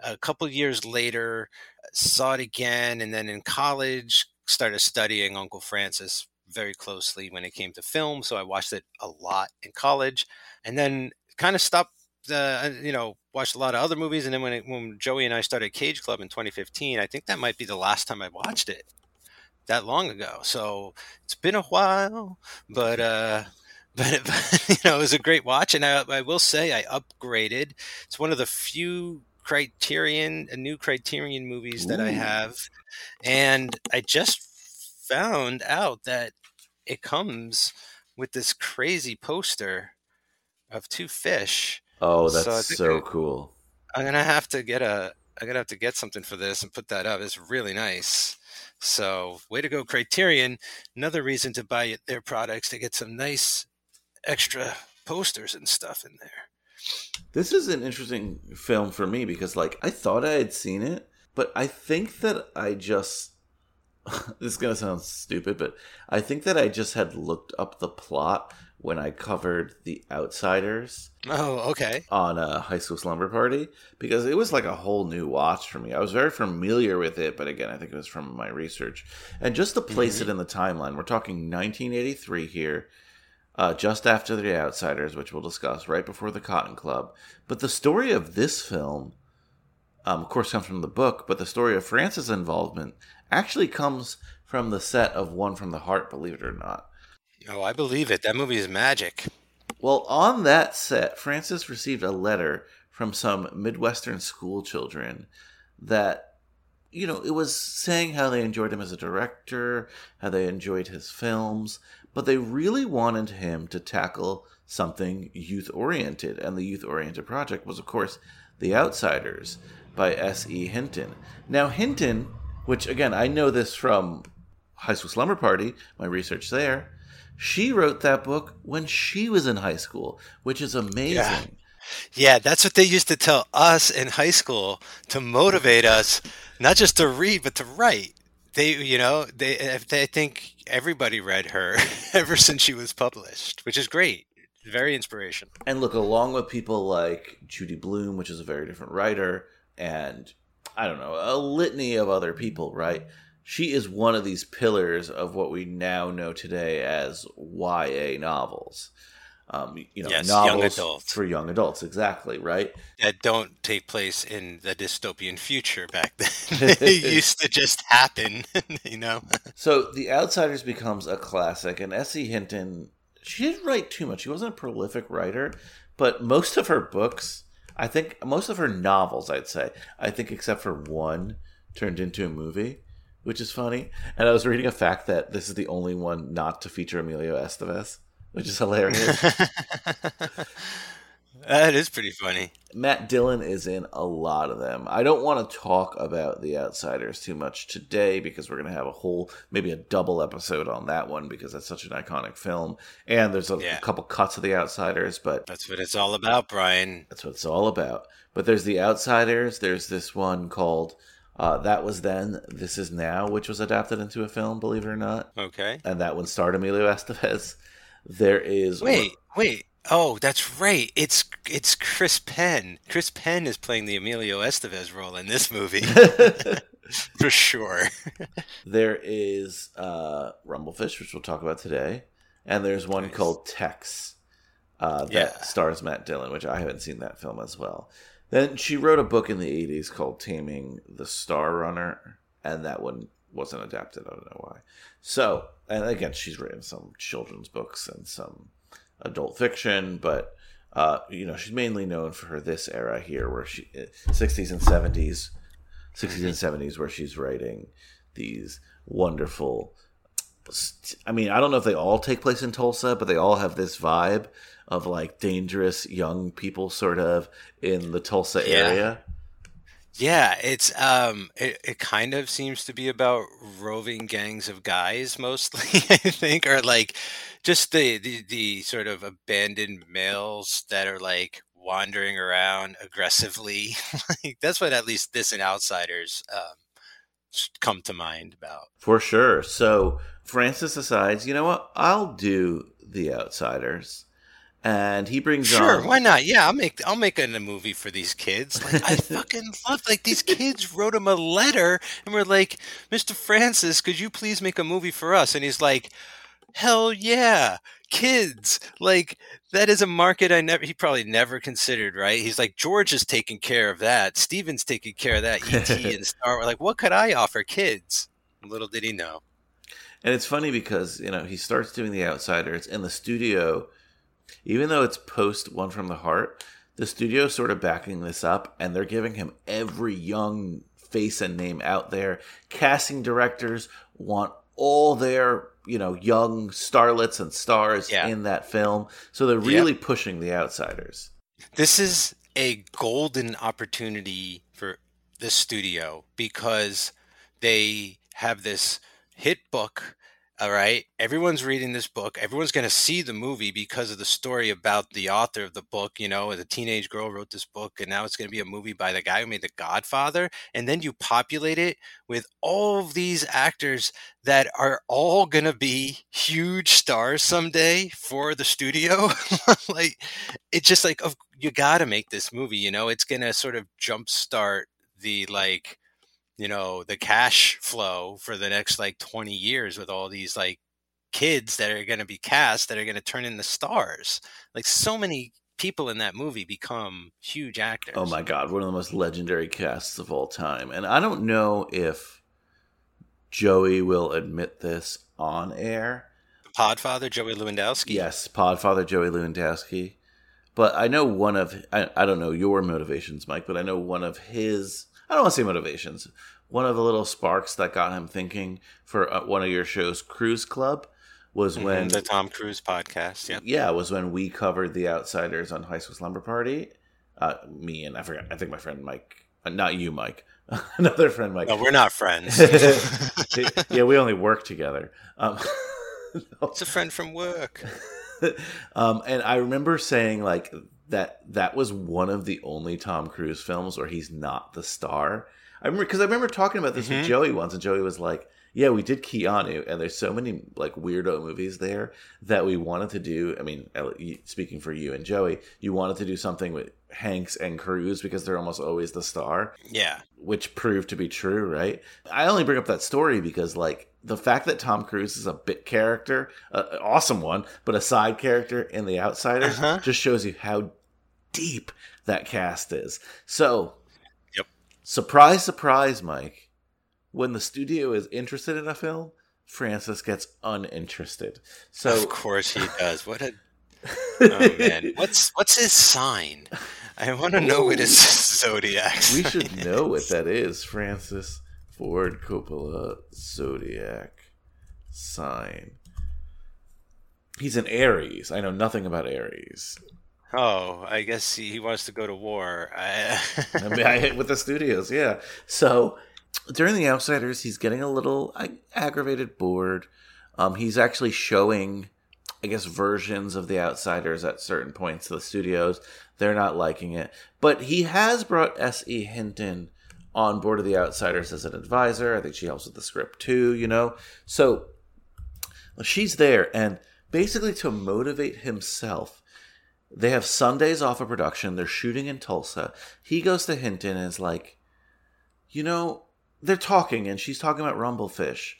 a couple years later, saw it again, and then in college started studying Uncle Francis very closely when it came to film. So I watched it a lot in college, and then kind of stopped. Uh, you know, watched a lot of other movies, and then when it, when Joey and I started Cage Club in 2015, I think that might be the last time I watched it. That long ago, so it's been a while, but uh, but, but you know, it was a great watch, and I, I will say I upgraded. It's one of the few Criterion, a new Criterion movies that I have, and I just found out that it comes with this crazy poster of two fish. oh, that's so I- cool. I'm gonna have to get a. I'm gonna have to get something for this and put that up. It's really nice. So, way to go, Criterion! Another reason to buy their products to get some nice extra posters and stuff in there. This is an interesting film for me because, like, I thought I had seen it, but I think that I just. this is going to sound stupid, but I think that I just had looked up the plot when I covered The Outsiders Oh, okay. on a high school slumber party because it was like a whole new watch for me. I was very familiar with it, but again, I think it was from my research. And just to place mm-hmm. it in the timeline, we're talking 1983 here, uh, just after The Outsiders, which we'll discuss right before the Cotton Club. But the story of this film, um, of course, comes from the book, but the story of Francis' involvement actually comes from the set of One from the Heart, believe it or not. Oh, I believe it. That movie is magic. Well, on that set, Francis received a letter from some Midwestern school children that, you know, it was saying how they enjoyed him as a director, how they enjoyed his films, but they really wanted him to tackle something youth oriented. And the youth oriented project was, of course, The Outsiders by S.E. Hinton. Now, Hinton, which again, I know this from High School Slumber Party, my research there. She wrote that book when she was in high school, which is amazing. Yeah, that's what they used to tell us in high school to motivate us, not just to read but to write. They, you know, they, I think everybody read her ever since she was published, which is great. Very inspirational. And look, along with people like Judy Blume, which is a very different writer, and I don't know, a litany of other people, right? She is one of these pillars of what we now know today as YA novels. Um, you know, Yes, young novels adults. for young adults, exactly, right? That don't take place in the dystopian future back then. they used to just happen, you know. So The Outsiders becomes a classic, and S.E. Hinton, she didn't write too much. She wasn't a prolific writer, but most of her books, I think, most of her novels, I'd say, I think except for one, turned into a movie, which is funny. And I was reading a fact that this is the only one not to feature Emilio Estevez, which is hilarious. that is pretty funny. Matt Dillon is in a lot of them. I don't want to talk about The Outsiders too much today because we're going to have a whole, maybe a double episode on that one because that's such an iconic film. And there's a, Yeah. couple cuts of The Outsiders, but That's what it's all about, Brian. that's what it's all about. But there's The Outsiders. There's this one called uh, That Was Then, This Is Now, which was adapted into a film, believe it or not. Okay. And that one starred Emilio Estevez. There is. Wait, wait. Oh, that's right. It's it's Chris Penn. Chris Penn is playing the Emilio Estevez role in this movie. For sure. there is uh, Rumblefish, which we'll talk about today, and there's one Nice. called Tex uh, that Yeah. stars Matt Dillon, which I haven't seen that film as well. Then she wrote a book in the '80s called "Taming the Star Runner," and that one wasn't adapted. I don't know why. So, and again, she's written some children's books and some adult fiction, but uh, you know, she's mainly known for her this era here, where she 60s and 70s, 60s and 70s, where she's writing these wonderful. I mean, I don't know if they all take place in Tulsa, but they all have this vibe of like dangerous young people, sort of in the Tulsa Yeah. area. Yeah, it's um it, it kind of seems to be about roving gangs of guys mostly, I think, or like just the, the the sort of abandoned males that are like wandering around aggressively. like that's what at least this and outsiders um come to mind about. For sure. So Francis decides, you know what? I'll do The Outsiders. And he brings Sure, on. why not? Yeah, I'll make I'll make a movie for these kids. Like I fucking love like these kids wrote him a letter and we're like, "Mr. Francis, could you please make a movie for us?" And he's like, "Hell yeah, kids!" Like that is a market I never he probably never considered, right? He's like, "George is taking care of that. Steven's taking care of that. ET and Star Wars. Like, what could I offer kids?" Little did he know. And it's funny because, you know, he starts doing The Outsiders in the studio, even though it's post One from the Heart, the studio's sort of backing this up and they're giving him every young face and name out there. Casting directors want all their, you know, young starlets and stars Yeah. in that film. So they're really pushing The Outsiders. This is a golden opportunity for the studio because they have this hit book. All right. Everyone's reading this book. Everyone's going to see the movie because of the story about the author of the book. You know, the teenage girl wrote this book, and now it's going to be a movie by the guy who made The Godfather. And then you populate it with all of these actors that are all going to be huge stars someday for the studio. like, it's just like, of you got to make this movie. You know, it's going to sort of jumpstart the like you know the cash flow for the next like 20 years with all these like kids that are going to be cast that are going to turn into stars like so many people in that movie become huge oh actors Oh my god, one of the most legendary casts of all time. And I don't know if Joey will admit this on air. podfather joey lewandowski Yes, Podfather Joey Lewandowski. But I know one of I, I don't know your motivations, Mike, but I know one of his I don't want to say motivations. One of the little sparks that got him thinking for uh, one of your shows, Cruise Club, was Mhm, when the tom cruise podcast yeah yeah, was when we covered the Outsiders on High School Slumber Party. Uh, me and I forgot. I think my friend Mike, uh, not you, Mike, another friend Mike. no we're not friends yeah, we only work together. Um, it's a friend from work um, and I remember saying like that that was one of the only Tom Cruise films where he's not the star. I remember because I remember talking about this Mhm. with Joey once, and Joey was like, "Yeah, we did Keanu, and there's so many like weirdo movies there that we wanted to do. I mean, speaking for you and Joey, you wanted to do something with Hanks and Cruise because they're almost always the star." yeah which proved to be true, right? I only bring up that story because, like, the fact that Tom Cruise is a bit character, an awesome one, but a side character in The Outsiders, Uh-huh. just shows you how deep that cast is. So, Yep. surprise, surprise, Mike. When the studio is interested in a film, Francis gets uninterested. So, of course he does what a oh man what's what's his sign i want to know what his zodiac we should know what that is. Francis Ford Coppola Zodiac sign. He's an Aries. I know nothing about Aries. Oh, I guess he, he wants to go to war. I, I mean, I hit with the studios, yeah. So during the Outsiders, he's getting a little aggravated, bored. Um, he's actually showing, I guess, versions of the Outsiders at certain points to the studios. They're not liking it, but he has brought S.E. Hinton on board of the Outsiders as an advisor. I think she helps with the script too. You know, so she's there, and basically to motivate himself, They have Sundays off of production. They're shooting in Tulsa. He goes to Hinton and is like, you know, they're talking, and she's talking about Rumblefish,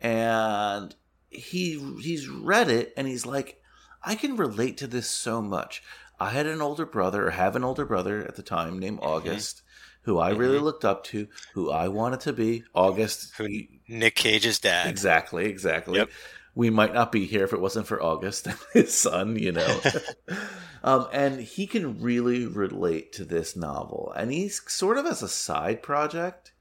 and he he's read it, and he's like, I can relate to this so much. I had an older brother, or have an older brother at the time named Mm-hmm. August, who I really looked up to, who I wanted to be. August, Who Nick Cage's dad. Exactly, exactly. Yep. We might not be here if it wasn't for August and his son, you know. um, and he can really relate to this novel. And he's sort of as a side project.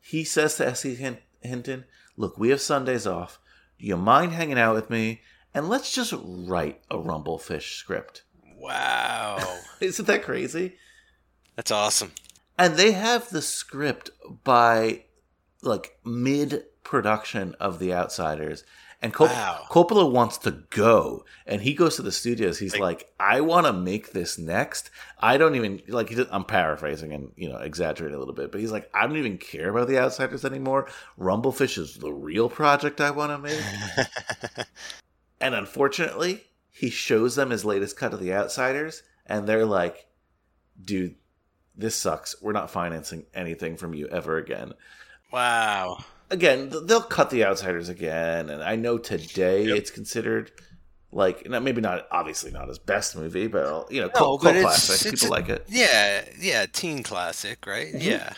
He says to S.E. Hinton, Look, we have Sundays off. Do you mind hanging out with me? And let's just write a Rumblefish script. Wow. Isn't that crazy? That's awesome. and they have the script by like mid production of The Outsiders, and Cop- Wow. Coppola wants to go, and he goes to the studios. He's like, Like- "I want to make this next. I don't even like." I'm paraphrasing and you know exaggerating a little bit, but he's like, "I don't even care about The Outsiders anymore. Rumblefish is the real project I want to make." and unfortunately, he shows them his latest cut of The Outsiders, and they're like, "Dude." This sucks. We're not financing anything from you ever again wow. Again, they'll cut the outsiders again, and I know today Yep. it's considered like not, maybe not obviously not his best movie, but you know, No, cult, but cult it's- classic. it's People a- like it. Yeah, yeah, teen classic, right? Mhm. Yeah.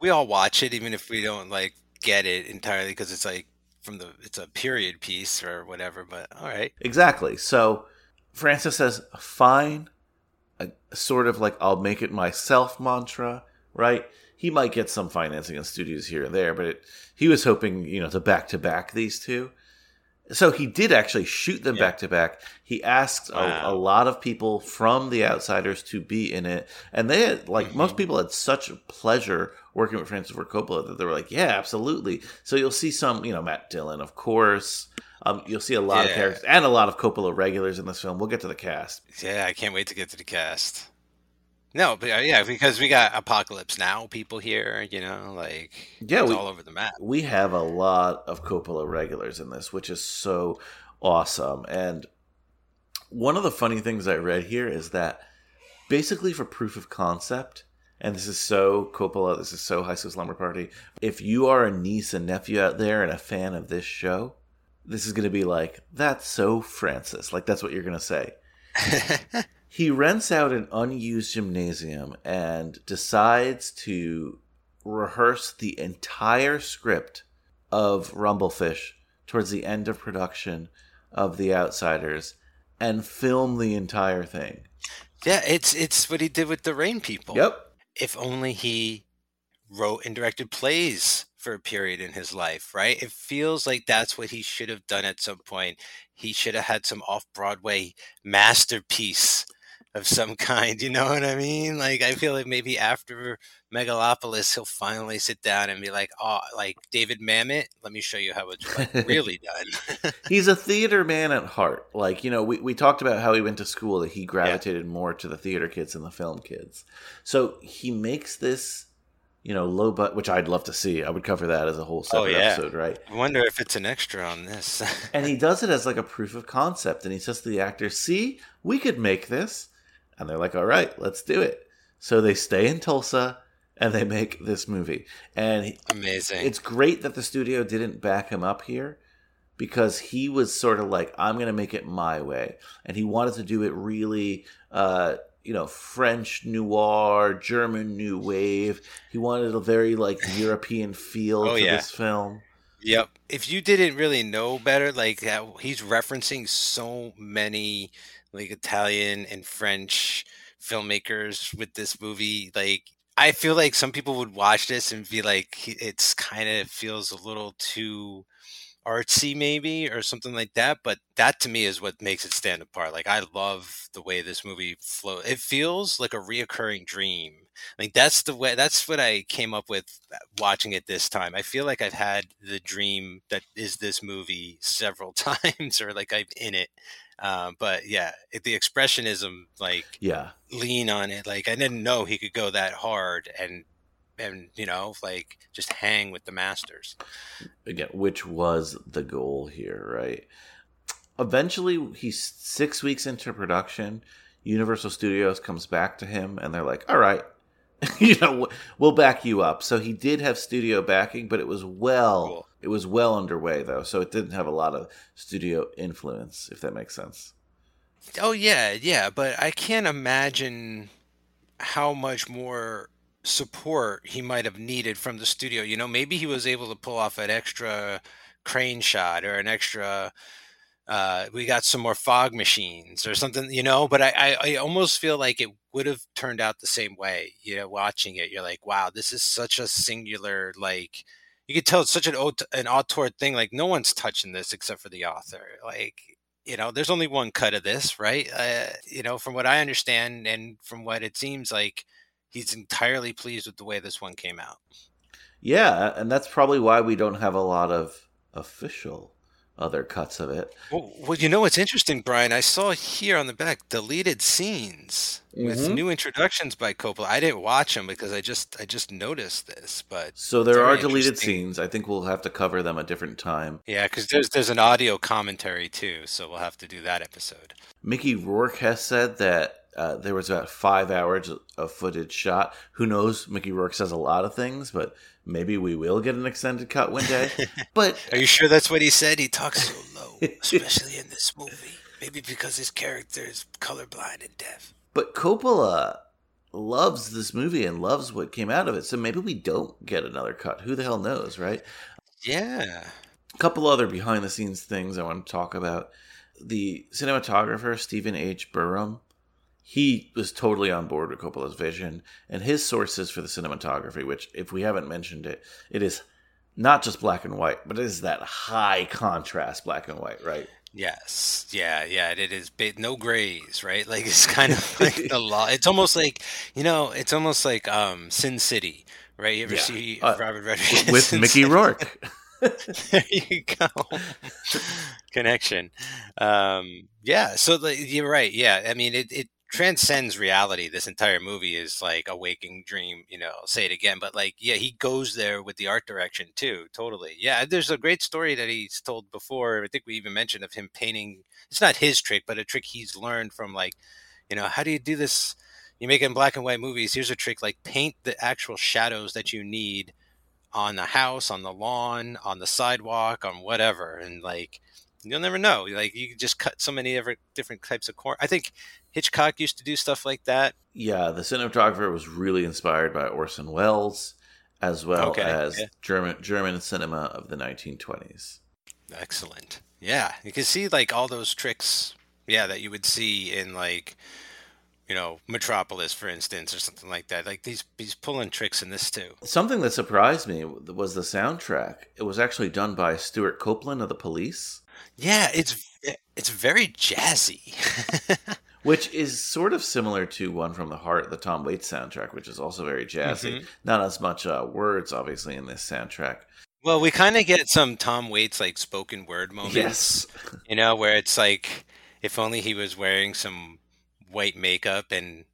We all watch it even if we don't like get it entirely because it's like from the it's a period piece or whatever, but all right. Exactly. So Francis says, "Fine," a sort of like "I'll make it myself" mantra, right? He might get some financing in studios here and there, but it, he was hoping, you know, to back to back these two. So he did actually shoot them back to back. He asked a, Wow. a lot of people from The Outsiders to be in it, and they had like most Mhm. people had such pleasure working with Francis Ford Coppola that they were like, "Yeah, absolutely." So you'll see some, you know, Matt Dillon, of course. Um, you'll see a lot of characters and a lot of Coppola regulars in this film. We'll get to the cast. Yeah, I can't wait to get to the cast. No, but uh, yeah, because we got Apocalypse Now people here, you know, like Yeah, it's we- all over the map. we have a lot of Coppola regulars in this, which is so awesome. And one of the funny things I read here is that basically for proof of concept, and this is so Coppola, this is so High School Slumber Party. If you are a niece and nephew out there and a fan of this show, this is going to be like, that's so Francis. Like, that's what you're going to say. He rents out an unused gymnasium and decides to rehearse the entire script of Rumblefish towards the end of production of The Outsiders and film the entire thing. yeah, it's it's what he did with the Rain People. Yep. if only he wrote and directed plays for a period in his life, right? It feels like that's what he should have done at some point. He should have had some off Broadway masterpiece of some kind. You know what I mean? Like, I feel like maybe after Megalopolis, he'll finally sit down and be like, oh, like David Mamet, let me show you how it's like really done. He's a theater man at heart. Like, you know, we, we talked about how he went to school, that he gravitated more to the theater kids than the film kids. So he makes this, you know, low but which I'd love to see. I would cover that as a whole oh, separate yeah. episode, right? I wonder if it's an extra on this. And he does it as like a proof of concept. And he says to the actors, see, we could make this. And they're like, all right, let's do it. So they stay in Tulsa and they make this movie. And he- Amazing. it's great that the studio didn't back him up here because he was sort of like, I'm going to make it my way. And he wanted to do it really, uh, you know, French noir, German new wave. He wanted a very like European feel Oh, to yeah. this film. Yep. If you didn't really know better, like how he's referencing so many like Italian and French filmmakers with this movie, like I feel like some people would watch this and be like, it's kind of feels a little too artsy, maybe, or something like that. But that to me is what makes it stand apart. Like I love the way this movie flows. It feels like a reoccurring dream. Like that's the way. That's what I came up with uh, watching it this time. I feel like I've had the dream that is this movie several times, or like I'm in it. Um, but yeah, it, the expressionism, like Yeah. lean on it. Like I didn't know he could go that hard and and you know like just hang with the masters. again, which was the goal here, right? Eventually, he's six weeks into production. Universal Studios comes back to him and they're like, "All right, you know, we'll back you up." So he did have studio backing, but it was well, Cool. It was well underway though, so it didn't have a lot of studio influence, if that makes sense. Oh yeah, yeah, but I can't imagine how much more support he might have needed from the studio. You know, maybe he was able to pull off an extra crane shot or an extra uh we got some more fog machines or something, you know, but I I, I almost feel like it would have turned out the same way. You know, watching it, you're like, wow, this is such a singular like you could tell it's such an aut- an thing like no one's touching this except for the author. Like you know, there's only one cut of this, right? Uh, you know, from what I understand and from what it seems like, he's entirely pleased with the way this one came out. Yeah, and that's probably why we don't have a lot of official other cuts of it. Well, well you know what's interesting, Brian? I saw here on the back deleted scenes with Mhm. new introductions by Coppola. I didn't watch them because I just I just noticed this, but So there are deleted scenes. I think we'll have to cover them a different time. yeah, because there's there's an audio commentary too, so we'll have to do that episode. Mickey Rourke has said that uh, there was about five hours of footage shot. Who knows? Mickey Rourke says a lot of things, but maybe we will get an extended cut one day. but Are you sure that's what he said? He talks so low, especially in this movie. Maybe because his character is colorblind and deaf. but Coppola loves this movie and loves what came out of it. So maybe we don't get another cut. Who the hell knows, right? Yeah. A couple other behind the scenes things I want to talk about. The cinematographer, Stephen H. Burum, he was totally on board with Coppola's vision and his sources for the cinematography, which, if we haven't mentioned it, it is not just black and white, but it is that high contrast black and white, right? Yes. Yeah. Yeah. It is ba- no grays, right? Like it's kind of like the law. It's almost like you know. It's almost like um Sin City, right? You ever Yeah. see Uh, Robert Rodriguez With Sin Mickey City? Rourke. there you go. Connection. Um, yeah. So the, you're right. Yeah. I mean, it, it transcends reality. This entire movie is like a waking dream. You know, say it again, but like, yeah, he goes there with the art direction too. Totally. Yeah. There's a great story that he's told before. I think we even mentioned of him painting. It's not his trick, but a trick he's learned from like, you know, how do you do this? You make it in black and white movies. Here's a trick: like paint the actual shadows that you need on the house, on the lawn, on the sidewalk, on whatever, and like you'll never know. Like you just cut so many different types of corn. I think Hitchcock used to do stuff like that. Yeah, the cinematographer was really inspired by Orson Welles, as well Okay, as yeah. German German cinema of the 1920s. Excellent. Yeah, you can see like all those tricks. Yeah, that you would see in like you know Metropolis, for instance, or something like that. Like these he's pulling tricks in this too. Something that surprised me was the soundtrack. It was actually done by Stewart Copeland of the Police, Yeah, it's it's very jazzy. which is sort of similar to one from the Heart, the Tom Waits soundtrack, which is also very jazzy. Mhm. Not as much uh, words, obviously, in this soundtrack. well, we kind of get some Tom Waits like spoken word moments. Yes, You know, where it's like, if only he was wearing some white makeup and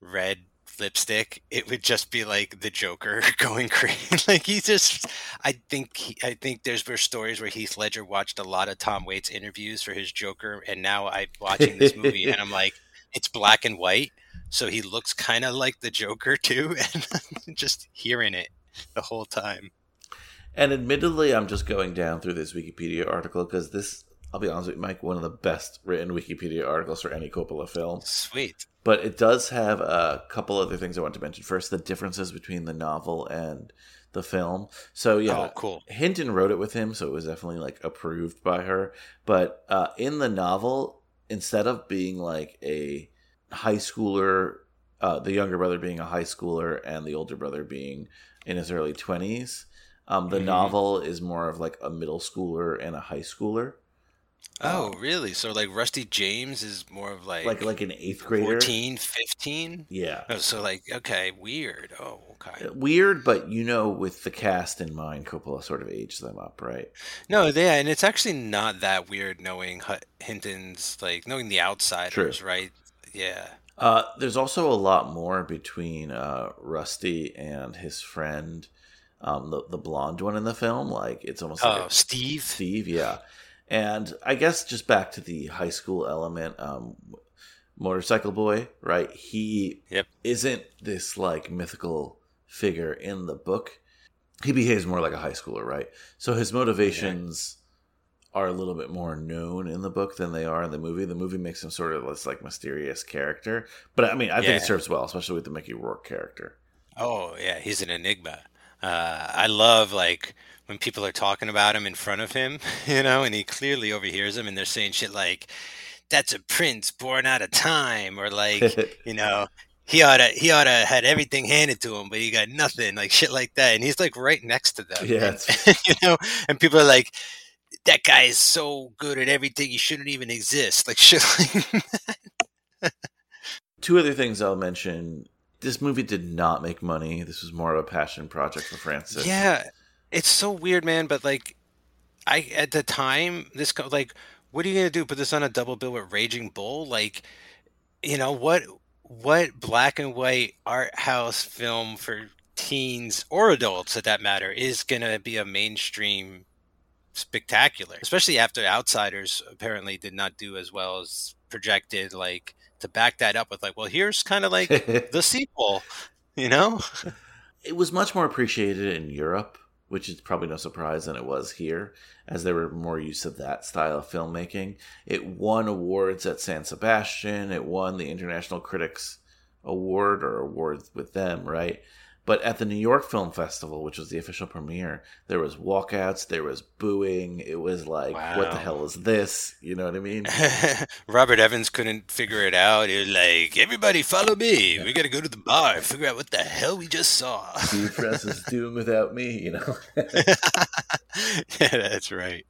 red lipstick, it would just be like the Joker going crazy. like he just, I think, he, I think there's were stories where Heath Ledger watched a lot of Tom Waits interviews for his Joker, and now I'm watching this movie and I'm like, it's black and white, so he looks kind of like the Joker too, and just hearing it the whole time. and admittedly, I'm just going down through this Wikipedia article because this, I'll be honest with you, Mike, one of the best written Wikipedia articles for any Coppola film. Sweet. But it does have a couple other things I want to mention. First, the differences between the novel and the film. So yeah, Oh, cool. Hinton wrote it with him, so it was definitely like approved by her. But uh, in the novel, instead of being like a high schooler, uh, the younger brother being a high schooler and the older brother being in his early twenties, um, the Mhm. novel is more of like a middle schooler and a high schooler, Oh, really? So like Rusty James is more of like like like an eighth grader. 14, 15? Yeah. Oh, so like okay, weird. Oh, okay. Weird, but you know, with the cast in mind, Coppola sort of aged them up, right? No, yeah, and it's actually not that weird knowing Hinton's like knowing the outsiders, right? Yeah. Uh, there's also a lot more between uh, Rusty and his friend, um, the the blonde one in the film. Like it's almost like Oh, a- Steve. Steve, yeah. And I guess just back to the high school element, um, motorcycle boy, right? He Yep. isn't this like mythical figure in the book. He behaves more like a high schooler, right? So his motivations are a little bit more known in the book than they are in the movie. The movie makes him sort of this like mysterious character, but I mean, I think it serves well, especially with the Mickey Rourke character. Oh yeah, he's an enigma. Uh, I love like when people are talking about him in front of him, you know, and he clearly overhears them, and they're saying shit like, "That's a prince born out of time," or like, you know, he oughta he oughta had everything handed to him, but he got nothing, like shit like that, and he's like right next to them, Yeah, and, you know, and people are like. That guy is so good at everything; he shouldn't even exist. Like shit. Like Two other things I'll mention. This movie did not make money. This was more of a passion project for Francis. Yeah, it's so weird, man. But like, I at the time, this co- like, what are you gonna do? Put this on a double bill with Raging Bull? Like, you know what? What black and white art house film for teens or adults, at that matter, is gonna be a mainstream spectacular? Especially after Outsiders apparently did not do as well as projected. Like to back that up with like, well, here's kind of like the sequel. You know? it was much more appreciated in Europe, which is probably no surprise than it was here, as there were more use of that style of filmmaking. It won awards at San Sebastian. It won the International Critics Award or awards with them, right? But at the New York Film Festival, which was the official premiere, there was walkouts, there was booing. It was like, what the hell is this? You know what I mean? Robert Evans couldn't figure it out. He was like, "Everybody, follow me. We got to go to the bar, and figure out what the hell we just saw." Steve Press is doing without me, you know? yeah, that's right.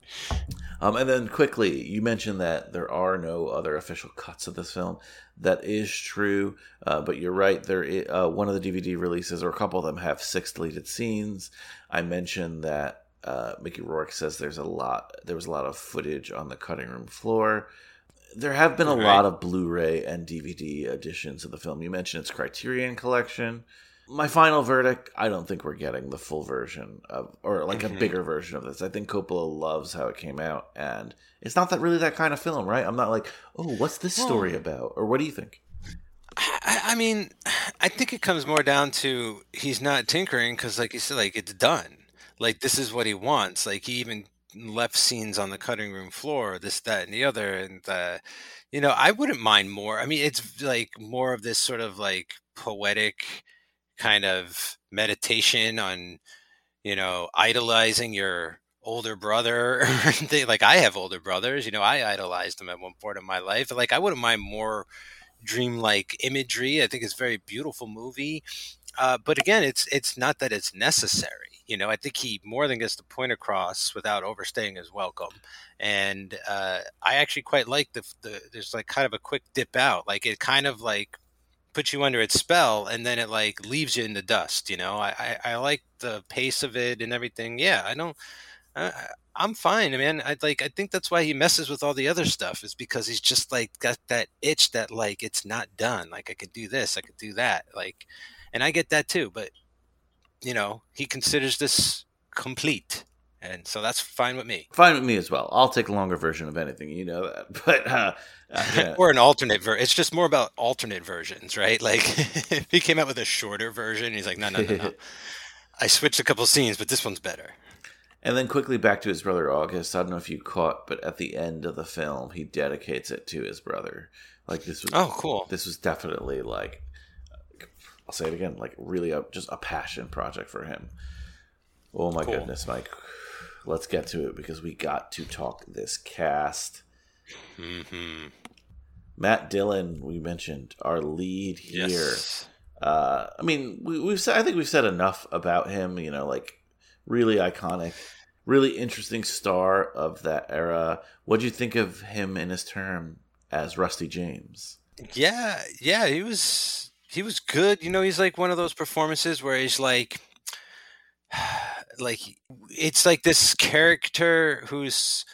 Um, and then quickly, you mentioned that there are no other official cuts of this film. That is true, uh, but you're right. There, uh, one of the DVD releases, or a couple of them, have six deleted scenes. I mentioned that uh, Mickey Rourke says there's a lot. There was a lot of footage on the cutting room floor. There have been a Right. lot of Blu-ray and DVD editions of the film. You mentioned its Criterion collection. My final verdict: I don't think we're getting the full version of, or like Mhm. a bigger version of this. I think Coppola loves how it came out, and it's not that really that kind of film, right? I'm not like, oh, what's this Well- story about, or what do you think? I, I mean, I think it comes more down to he's not tinkering because, like you said, like it's done. Like this is what he wants. Like he even left scenes on the cutting room floor, this, that, and the other. And uh, you know, I wouldn't mind more. I mean, it's like more of this sort of like poetic kind of meditation on, you know, idolizing your older brother. Like I have older brothers. You know, I idolized them at one point in my life. Like I wouldn't mind more dreamlike imagery. I think it's a very beautiful movie. Uh, but again, it's it's not that it's necessary. You know, I think he more than gets the point across without overstaying his welcome. And uh, I actually quite like the, the there's like kind of a quick dip out. Like it kind of like puts you under its spell and then it like leaves you in the dust. You know, I I, I like the pace of it and everything. Yeah, I don't. I, I'm fine, man. I like. I think that's why he messes with all the other stuff is because he's just like got that itch that like it's not done. Like I could do this, I could do that. Like, and I get that too. But you know, he considers this complete, and so that's fine with me. Fine with me as well. I'll take a longer version of anything, you know that. But uh, uh, yeah. or an alternate version. It's just more about alternate versions, right? Like if he came out with a shorter version, he's like, no, no, no, no. I switched a couple scenes, but this one's better. And then quickly back to his brother August. I don't know if you caught, but at the end of the film, he dedicates it to his brother. Like this was, Oh, cool. this was definitely like, I'll say it again, like really a, just a passion project for him. Oh my Cool. goodness, Mike. Let's get to it because we got to talk this cast. hmm Matt Dillon, we mentioned our lead here. Yes. Uh, I mean, we, we've said, I think we've said enough about him. You know, like really iconic, really interesting star of that era. What do you think of him in his term as Rusty James? Yeah, yeah, he was he was good. You know, he's like one of those performances where he's like like it's like this character who's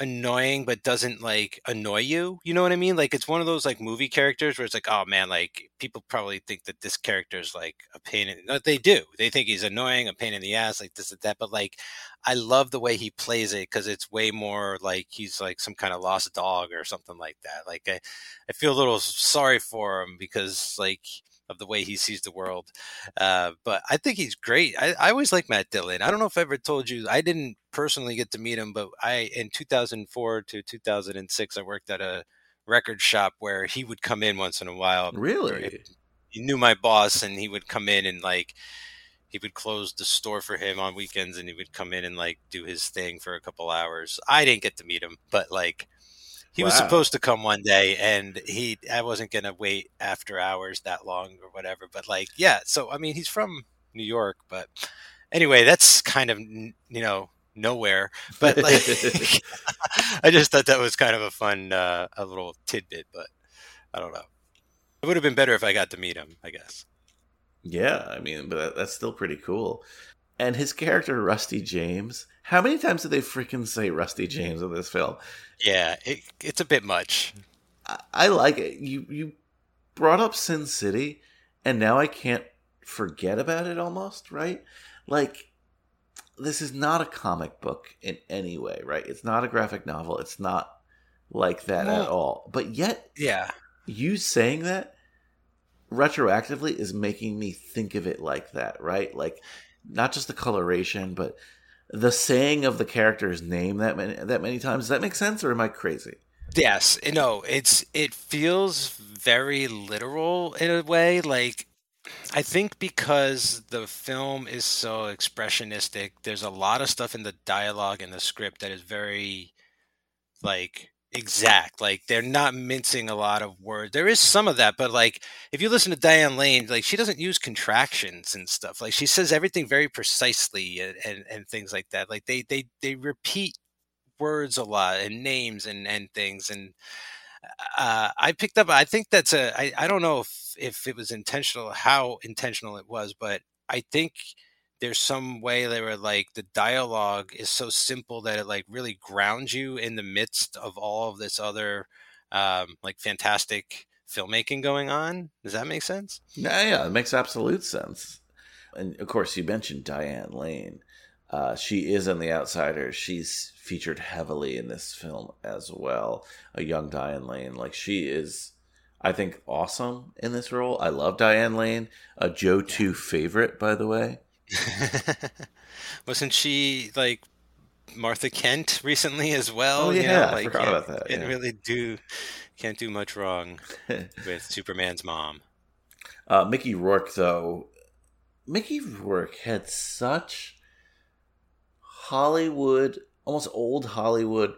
annoying but doesn't like annoy you. You know what I mean? Like it's one of those like movie characters where it's like, oh man, like people probably think that this character is like a pain in no, they do. They think he's annoying, a pain in the ass, like this and that. But like I love the way he plays it because it's way more like he's like some kind of lost dog or something like that. Like I, I feel a little sorry for him because like of the way he sees the world. Uh, but I think he's great. I, I always like Matt Dillon. I don't know if I ever told you, I didn't personally get to meet him, but I in 2004 to 2006, I worked at a record shop where he would come in once in a while. Really? He knew my boss, and he would come in and like he would close the store for him on weekends, and he would come in and like do his thing for a couple hours. I didn't get to meet him, but like he wow. was supposed to come one day and he i wasn't gonna wait after hours that long or whatever but like yeah so i mean he's from new york but anyway that's kind of you know nowhere but like i just thought that was kind of a fun uh, a little tidbit but i don't know. It would have been better if i got to meet him i guess. Yeah i mean but that's still pretty cool and his character rusty james how many times did they freaking say rusty james in this film yeah, it, it's a bit much. I, I like it. You you brought up Sin City, and now I can't forget about it. Almost right, like this is not a comic book in any way, right? It's not a graphic novel. It's not like that well, at all. But yet, yeah, you saying that retroactively is making me think of it like that, right? Like not just the coloration, but the saying of the character's name that many that many times. Does that make sense, or am I crazy? Yes, no, it's it feels very literal in a way. Like I think because the film is so expressionistic, there's a lot of stuff in the dialogue and the script that is very like exact. Like they're not mincing a lot of words. There is some of that, but like if you listen to Diane Lane, like she doesn't use contractions and stuff. Like she says everything very precisely and, and, and things like that. Like they they they repeat words a lot and names and and things and uh, I picked up. I think that's a. I, I don't know if if it was intentional, how intentional it was, but I think there's some way they were like the dialogue is so simple that it like really grounds you in the midst of all of this other um, like fantastic filmmaking going on. Does that make sense? Yeah, yeah, it makes absolute sense. And of course, you mentioned Diane Lane. Uh, she is in The Outsiders. She's featured heavily in this film as well. A young Diane Lane, like she is, I think, awesome in this role. I love Diane Lane. A Joe Two favorite, by the way. Wasn't she like Martha Kent recently as well? Oh yeah, you know, like, I forgot about that. Didn't yeah. really do can't do much wrong with Superman's mom. Uh, Mickey Rourke though, Mickey Rourke had such Hollywood, almost old Hollywood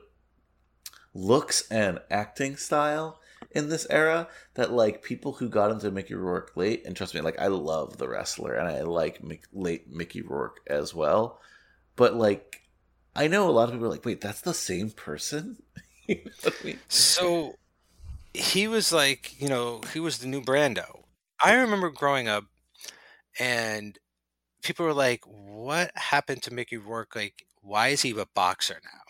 looks and acting style in this era that like people who got into Mickey Rourke late, and trust me, like I love the wrestler and I like Mick, late Mickey Rourke as well, but like I know a lot of people are like, wait, that's the same person. you know I mean? So he was like, you know, he was the new Brando. I remember growing up, and people were like, "What happened to Mickey Rourke? Like, why is he a boxer now?"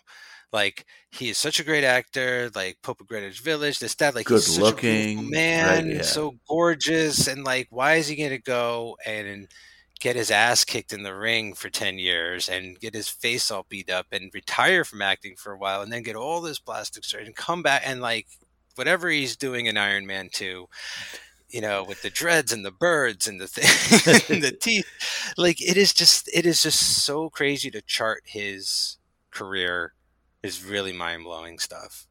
Like he is such a great actor, like Pope of Greenwich Village, this that, like good he's looking man, right, yeah. so gorgeous, and like why is he gonna go and get his ass kicked in the ring for 10 years and get his face all beat up and retire from acting for a while and then get all this plastic surgery and come back and like whatever he's doing in Iron Man 2 you know with the dreads and the birds and the thing and the teeth like it is just it is just so crazy to chart his career is really mind blowing stuff.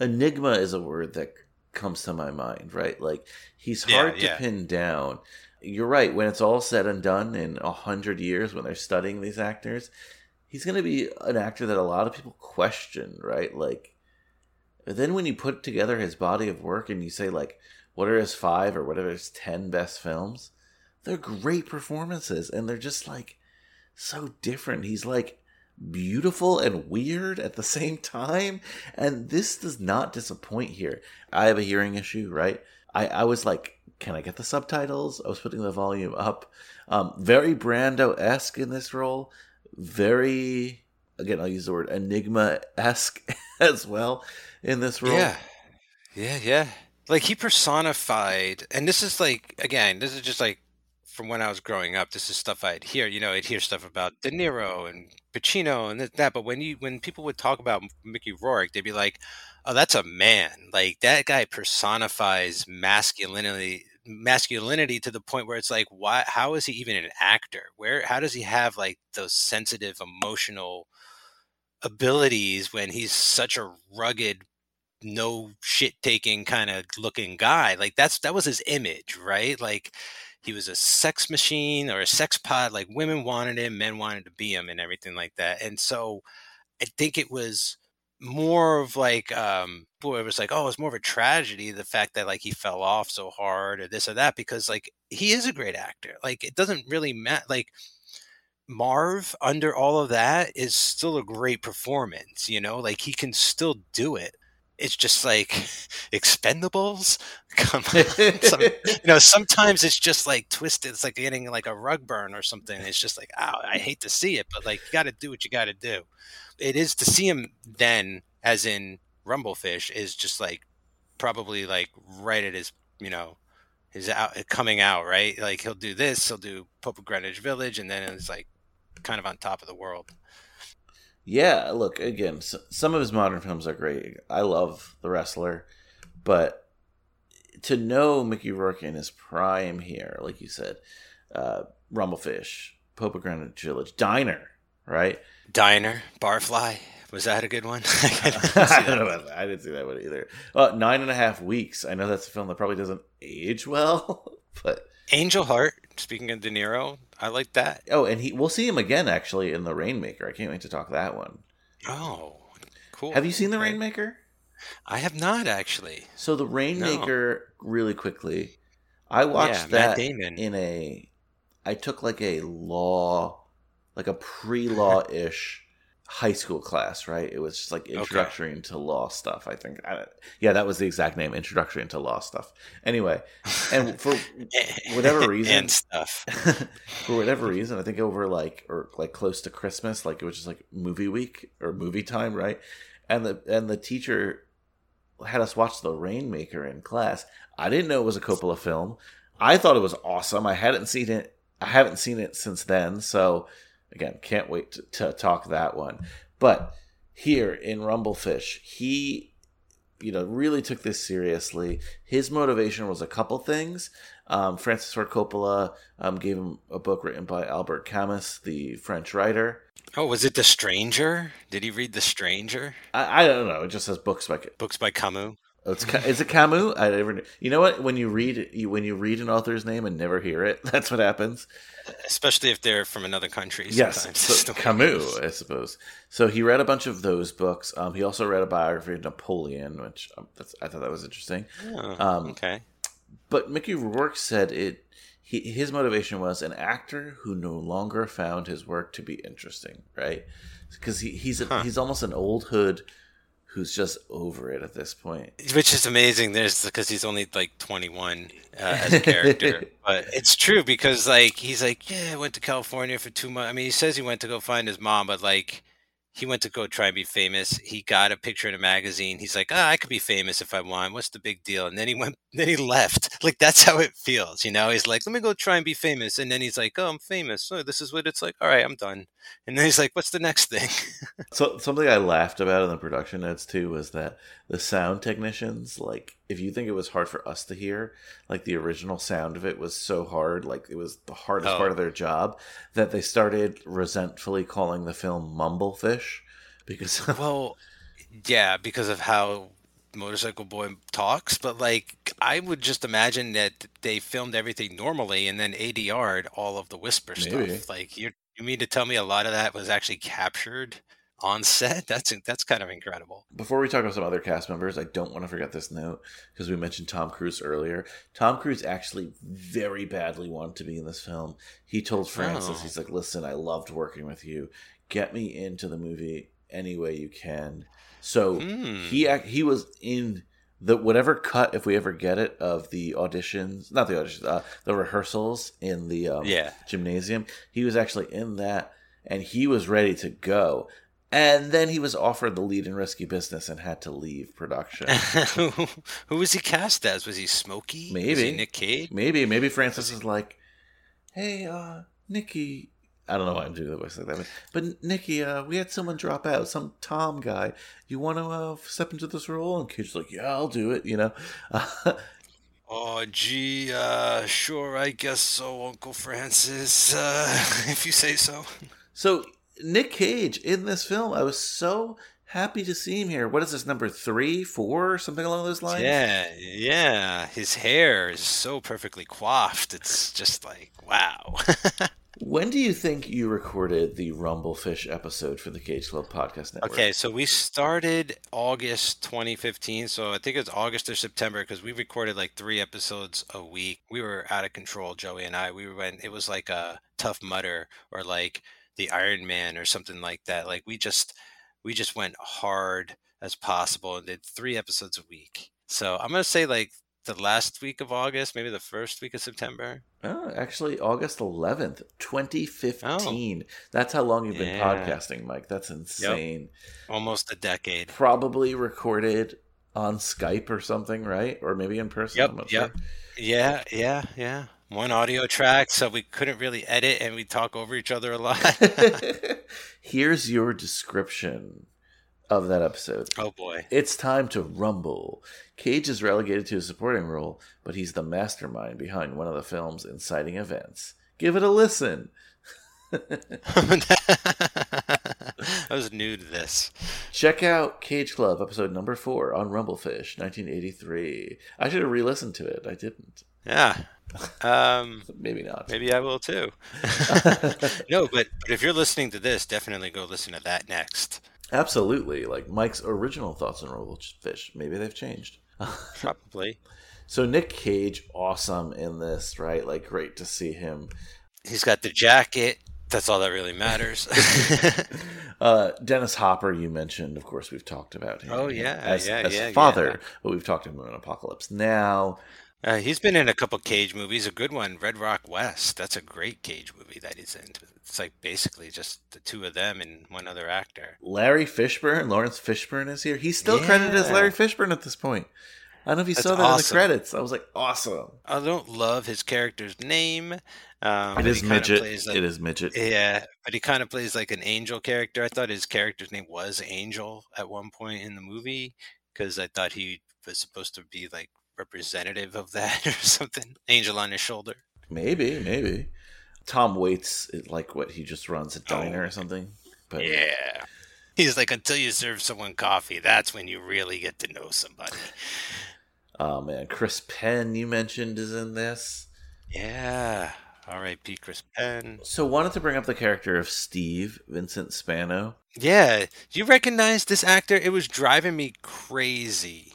Enigma is a word that comes to my mind, right? Like he's hard yeah, to pin down. You're right. When it's all said and done in a hundred years, when they're studying these actors, he's going to be an actor that a lot of people question, right? Like, then when you put together his body of work and you say like, what are his five or whatever his ten best films? They're great performances, and they're just like so different. He's like beautiful and weird at the same time. And this does not disappoint here. I have a hearing issue, right? I, I was like, can I get the subtitles? I was putting the volume up. Um, very Brando esque in this role. Very again, I'll use the word enigma esque as well in this role. Yeah. Yeah, yeah. Like he personified, and this is like, again, this is just like from when I was growing up. This is stuff I'd hear. You know, I'd hear stuff about De Niro and Pacino and that. But when you when people would talk about Mickey Rourke, they'd be like, "Oh, that's a man. Like that guy personifies masculinity." masculinity to the point where it's like why how is he even an actor where how does he have like those sensitive emotional abilities when he's such a rugged no shit taking kind of looking guy like that's that was his image right like he was a sex machine or a sex pod like women wanted him men wanted to be him and everything like that. And so i think it was more of like um boy it was like oh it's more of a tragedy the fact that like he fell off so hard or this or that because like he is a great actor. Like it doesn't really matter like marv under all of that is still a great performance you know? Like he can still do it it's just like expendables? Come Some, you know sometimes it's just like twisted it's like getting like a rug burn or something it's just like oh i hate to see it but like you got to do what you got to do. It is to see him then as in rumblefish is just like probably like right at his you know his out coming out right? Like he'll do this he'll do pope of greenwich village and then it's like kind of on top of the world yeah, look again. some of his modern films are great. I love The Wrestler, but to know Mickey Rourke in his prime here, like you said, uh, Rumblefish, Pope of Greenwich Village, Diner, right? Diner, Barfly. Was that a good one? I, don't know about that. I didn't see that one either. Uh, nine and a half weeks. I know that's a film that probably doesn't age well, but Angel Heart. Speaking of De Niro, I like that. Oh, and he we'll see him again actually in the Rainmaker. I can't wait to talk that one. Oh, cool. Have you seen the Rainmaker? I have not actually. So the Rainmaker, no. really quickly, I watched yeah, that in a. I took like a law, like a pre-law ish high school class, right? It was just like introductory okay. into law stuff. I think, I, yeah, that was the exact name, introductory into law stuff. Anyway, and for whatever reason, and stuff, for whatever reason, I think over like or like close to Christmas, like it was just like movie week or movie time, right? And the and the teacher had us watch The Rainmaker in class. I didn't know it was a Coppola film. I thought it was awesome. I hadn't seen it. I haven't seen it since then, so Again, can't wait to, to talk that one. But here in Rumblefish, he you know really took this seriously. His motivation was a couple things. Um, francis ford coppola um, gave him a book written by albert camus the french writer. Oh was it the stranger? Did he read the stranger? I, I don't know. It just says books by books by camus it's is it Camus? I never. You know what? When you read you, when you read an author's name and never hear it, that's what happens. Especially if they're from another country. Yes, so Camus, I suppose. So he read a bunch of those books. Um, he also read a biography of Napoleon, which um, I thought that was interesting. Oh, um, okay. But Mickey Rourke said it. He, his motivation was an actor who no longer found his work to be interesting, right? Because he, he's a, huh. he's almost an old hood who's just over it at this point. Which is amazing. There's because he's only like 21 uh, as a character, but it's true because like he's like, yeah, I went to California for two months. I mean, he says he went to go find his mom, but like he went to go try and be famous. He got a picture in a magazine. He's like, ah, I could be famous if I want. What's the big deal? And then he went, then he left. Like that's how it feels, you know. He's like, let me go try and be famous. And then he's like, oh, I'm famous. So this is what it's like. All right, I'm done. And then he's like, what's the next thing? so something I laughed about in the production notes too was that the sound technicians, like, if you think it was hard for us to hear, like the original sound of it was so hard, like it was the hardest oh. part of their job, that they started resentfully calling the film Mumblefish because well, yeah, because of how Motorcycle Boy talks, but like I would just imagine that they filmed everything normally and then ADR'd all of the whisper Maybe. stuff. Like you you mean to tell me a lot of that was actually captured on set? That's that's kind of incredible. Before we talk about some other cast members, I don't want to forget this note because we mentioned Tom Cruise earlier. Tom Cruise actually very badly wanted to be in this film. He told Francis, oh. he's like, "Listen, I loved working with you. Get me into the movie any way you can." So mm. he he was in the whatever cut if we ever get it of the auditions, not the auditions, uh, the rehearsals in the um, yeah. gymnasium. He was actually in that, and he was ready to go. And then he was offered the lead in Risky Business and had to leave production. who, was he cast as? Was he Smokey? Was he Maybe. Nick Cage? Maybe, maybe Francis is like, "Hey, uh, Nikki." I don't know why I'm doing the voice like that, but, Nikki, uh, we had someone drop out, some Tom guy. You want to uh, step into this role? And Cage's like, "Yeah, I'll do it." You know, Oh, gee, uh, sure, I guess so, Uncle Francis, uh, if you say so. so Nick Cage in this film, I was so happy to see him here. What is this number three, four, something along those lines? Yeah, yeah, his hair is so perfectly coiffed. It's just like, wow. When do you think you recorded the Rumblefish episode for the Cage Club Podcast Network? Okay, so we started August 2015. So I think it's August or September because we recorded like three episodes a week. We were out of control, Joey and I. We went, it was like a Tough Mudder or like the Iron Man or something like that. Like we just, we just went hard as possible and did three episodes a week. So I'm going to say like the last week of August, maybe the first week of September. Oh, actually, August 11th, 2015. That's how long you've been Yeah. podcasting, Mike. That's insane. Almost a decade. Probably recorded on Skype or something, right? Or maybe in person. Yep, yep. Yeah, yeah, yeah. One audio track, so we couldn't really edit and we talk over each other a lot. Here's your description of that episode. oh boy. It's time to rumble. Cage is relegated to a supporting role, but he's the mastermind behind one of the film's inciting events. Give it a listen. I was new to this. Check out Cage Club episode number four on Rumblefish, 1983. I should have re-listened to it. I didn't. Yeah. Um, Maybe not. maybe I will too. no, but, but if you're listening to this, definitely go listen to that next. Absolutely. Like Mike's original thoughts on Rumblefish. Maybe they've changed. Probably. So Nick Cage, awesome in this, right? Like great to see him. He's got the jacket. That's all that really matters. Uh, Dennis Hopper, you mentioned. Of course, we've talked about him. Oh, yeah, as, yeah, as yeah, father, yeah. but we've talked about him in Apocalypse Now. Uh, he's been in a couple Cage movies. A good one, Red Rock West. That's a great Cage movie that he's in. It's like basically just the two of them and one other actor. Larry Fishburne, Lawrence Fishburne is here. He's still credited as Larry Fishburne at this point. I don't know if you That's saw that in the credits. I was like, awesome. I don't love his character's name. Um, It is midget. like- it is midget. Yeah, but he kind of plays like an angel character. I thought his character's name was Angel at one point in the movie because I thought he was supposed to be like representative of that or something. Angel on his shoulder. Maybe, maybe. Tom Waits, is like what he just runs a diner Oh. or something. But Yeah. He's like, until you serve someone coffee, that's when you really get to know somebody. oh man, Chris Penn you mentioned is in this. Yeah. R.I.P. Chris Penn. So wanted to bring up the character of Steve Vincent Spano. Yeah. Do you recognize this actor? It was driving me crazy.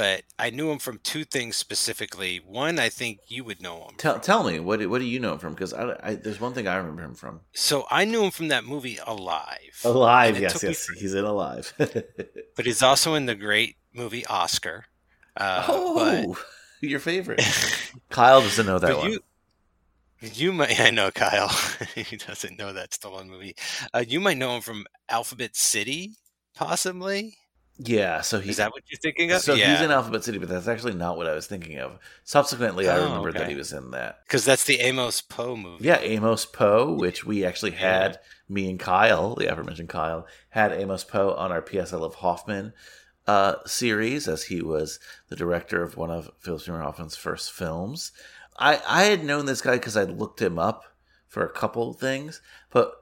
But I knew him from two things specifically. One, I think you would know him. Tell from. tell me what do- what do you know him from? Because I, I there's one thing I remember him from. So I knew him from that movie Alive. Alive, it yes, me yes, he's in Alive. But he's also in the great movie Oscar. Uh, oh, your favorite. Kyle doesn't know that one. you, you might. I know Kyle. he doesn't know that Stallone movie. Uh, you might know him from Alphabet City, possibly. Yeah, so he's Is that what you're thinking of? so yeah. he's in Alphabet City, but that's actually not what I was thinking of. Subsequently, I Oh, remembered that he was in that. Because that's the Amos Poe movie. Yeah, Amos Poe, which we actually Yeah. had me and Kyle, the aforementioned Kyle, had Amos Poe on our P.S. I Love Hoffman uh, series, as he was the director of one of Philip Seymour Hoffman's first films. I I had known this guy because I looked him up for a couple things, but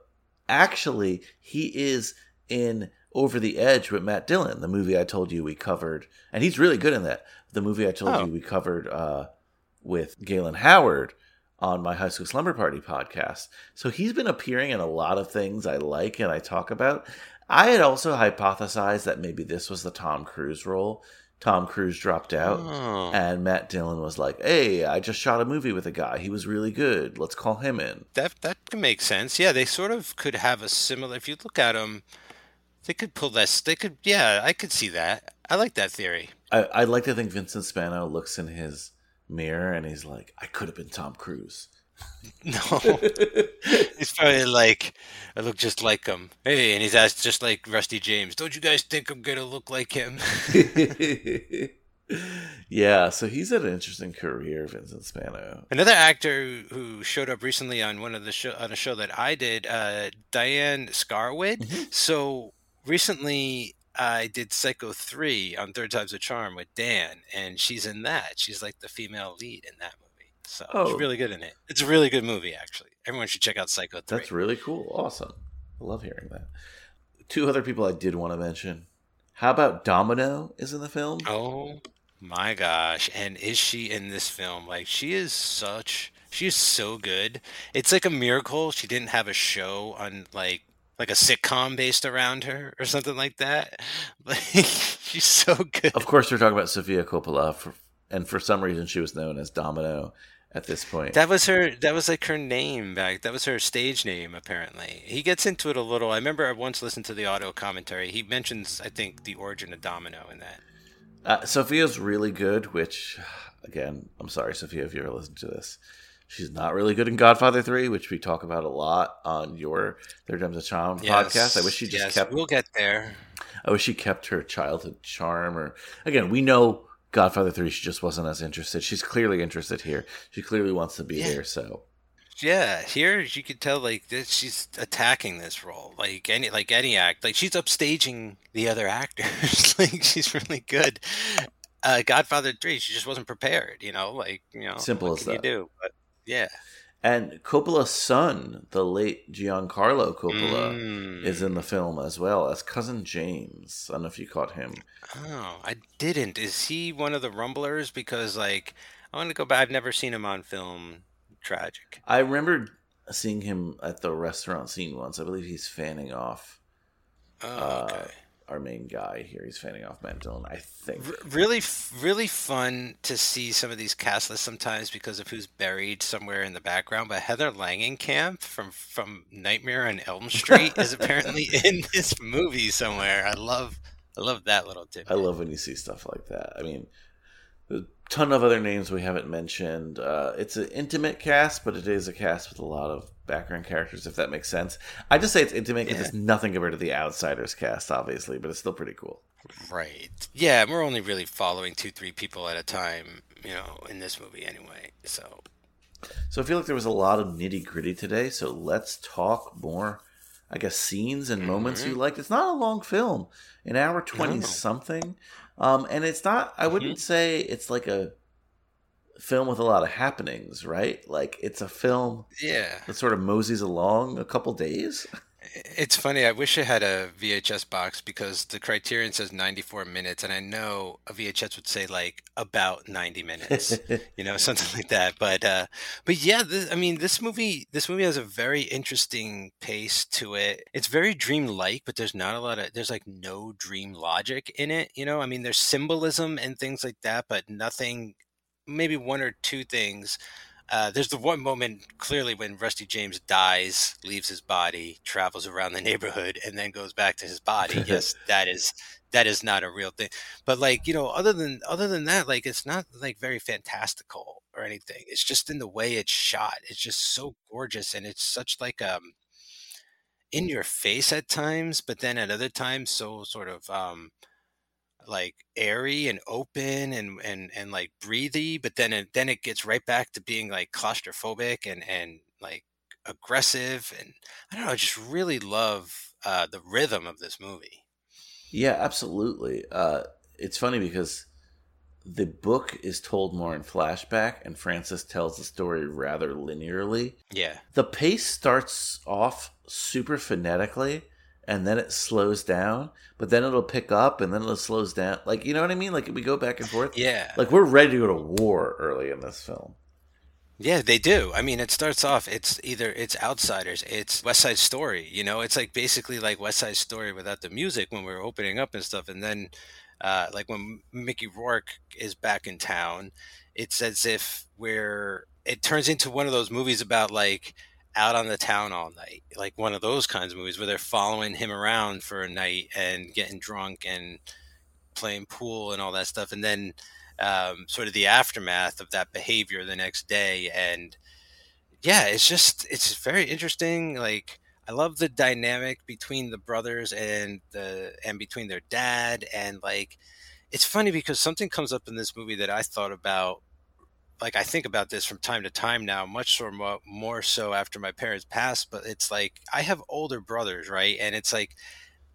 actually he is in Over the Edge with Matt Dillon, the movie I told you we covered, and he's really good in that. The movie I told Oh. you we covered uh, with Galen Howard on my High School Slumber Party podcast. So he's been appearing in a lot of things I like and I talk about. I had also hypothesized that maybe this was the Tom Cruise role. Tom Cruise dropped out. Oh. And Matt Dillon was like, "Hey, I just shot a movie with a guy. He was really good. Let's call him in." That that can make sense. Yeah, they sort of could have a similar. If you look at them, they could pull this. They could. Yeah, I could see that. I like that theory. I, I'd like to think Vincent Spano looks in his mirror and he's like, "I could have been Tom Cruise. No, he's probably like, I look just like him. Hey, and he's asked just like Rusty James. Don't you guys think I'm gonna look like him? yeah, so he's had an interesting career, Vincent Spano. Another actor who showed up recently on one of the show on a show that I did, uh, Diane Scarwid. Mm-hmm. So recently, I did Psycho three on Third Time's a Charm with Dan, and she's in that. She's like the female lead in that movie. So Oh. she's really good in it. It's a really good movie, actually. Everyone should check out Psycho three. That's really cool. Awesome. I love hearing that. Two other people I did want to mention. How about Domino is in the film? Oh my gosh. And is she in this film? Like she is such she is so good. It's like a miracle she didn't have a show on like like a sitcom based around her or something like that. Like she's so good. Of course, we're talking about Sofia Coppola, for, and for some reason, she was known as Domino at this point. That was her that was like her name back. That was her stage name apparently. He gets into it a little. I remember I once listened to the audio commentary. He mentions I think the origin of Domino in that. Uh, Sofia's really good, which, again, I'm sorry, Sofia, if you ever listen to this. She's not really good in Godfather 3, which we talk about a lot on your Third Time's a Charm podcast. I wish she just yes, kept We'll get there. I wish she kept her childhood charm. Or again, we know Godfather Three. She just wasn't as interested. She's clearly interested here. She clearly wants to be Yeah. there. So Yeah, here you could tell like this, she's attacking this role like any like any act like she's upstaging the other actors like she's really good. Uh, Godfather three, she just wasn't prepared, you know, like you know, Simple as that. You do, but yeah, and Coppola's son, the late Giancarlo Coppola, Mm. is in the film as well as cousin James. I don't know if you caught him. Oh, I didn't. Is he one of the Rumblers? Because like I want to go back. I've never seen him on film. Tragic. I remember seeing him at the restaurant scene once. I believe he's fanning off Oh, uh, okay. Our main guy here. He's fanning off Mentone, I think. Really, really fun to see some of these cast lists sometimes because of who's buried somewhere in the background. But Heather Langenkamp from from Nightmare on Elm Street is apparently in this movie somewhere. I love, I love that little tip. I love when you see stuff like that. I mean, a ton of other names we haven't mentioned. Uh, it's an intimate cast, but it is a cast with a lot of background characters, if that makes sense. I just say it's intimate because Yeah. it's nothing compared to the Outsiders cast, obviously, but it's still pretty cool. Right. Yeah, we're only really following two, three people at a time, you know, in this movie anyway. So So I feel like there was a lot of nitty gritty today. So let's talk more, I guess, scenes and moments you liked. It's not a long film, an hour 20 No. something. Um, and it's not, I wouldn't say it's like a film with a lot of happenings, right? Like it's a film yeah, that sort of moseys along a couple days. It's funny. I wish I had a VHS box because the criterion says 94 minutes, and I know a VHS would say like about 90 minutes, you know, something like that. But uh, but yeah, this, I mean, this movie this movie has a very interesting pace to it. It's very dream-like, but there's not a lot of there's like no dream logic in it. You know, I mean, there's symbolism and things like that, but nothing. Maybe one or two things uh, there's the one moment clearly when Rusty James dies, leaves his body, travels around the neighborhood, and then goes back to his body. yes, that is that is not a real thing. But like you know, other than other than that, like it's not like very fantastical or anything. It's just in the way it's shot. It's just so gorgeous, and it's such like um in your face at times, but then at other times so sort of um like airy and open and and and like breathy but then it then it gets right back to being like claustrophobic and and like aggressive and i don't know i just really love uh the rhythm of this movie yeah, absolutely. Uh, it's funny because the book is told more in flashback, and Francis tells the story rather linearly. yeah the pace starts off super phonetically and then it slows down but then it'll pick up and then it slows down like you know what i mean like we go back and forth yeah like we're ready to go to war early in this film Yeah, they do. I mean, it starts off. It's either it's Outsiders, it's West Side Story. You know, it's like basically like West Side Story without the music when we're opening up and stuff. And then, uh, like when Mickey Rourke is back in town, it's as if we're. It turns into one of those movies about like out on the town all night, like one of those kinds of movies where they're following him around for a night and getting drunk and playing pool and all that stuff, and then um, sort of the aftermath of that behavior the next day and yeah, it's just it's very interesting. Like I love the dynamic between the brothers and the and between their dad and like it's funny because something comes up in this movie that I thought about like I think about this from time to time now, much more, more so after my parents passed. But it's like I have older brothers, right? And it's like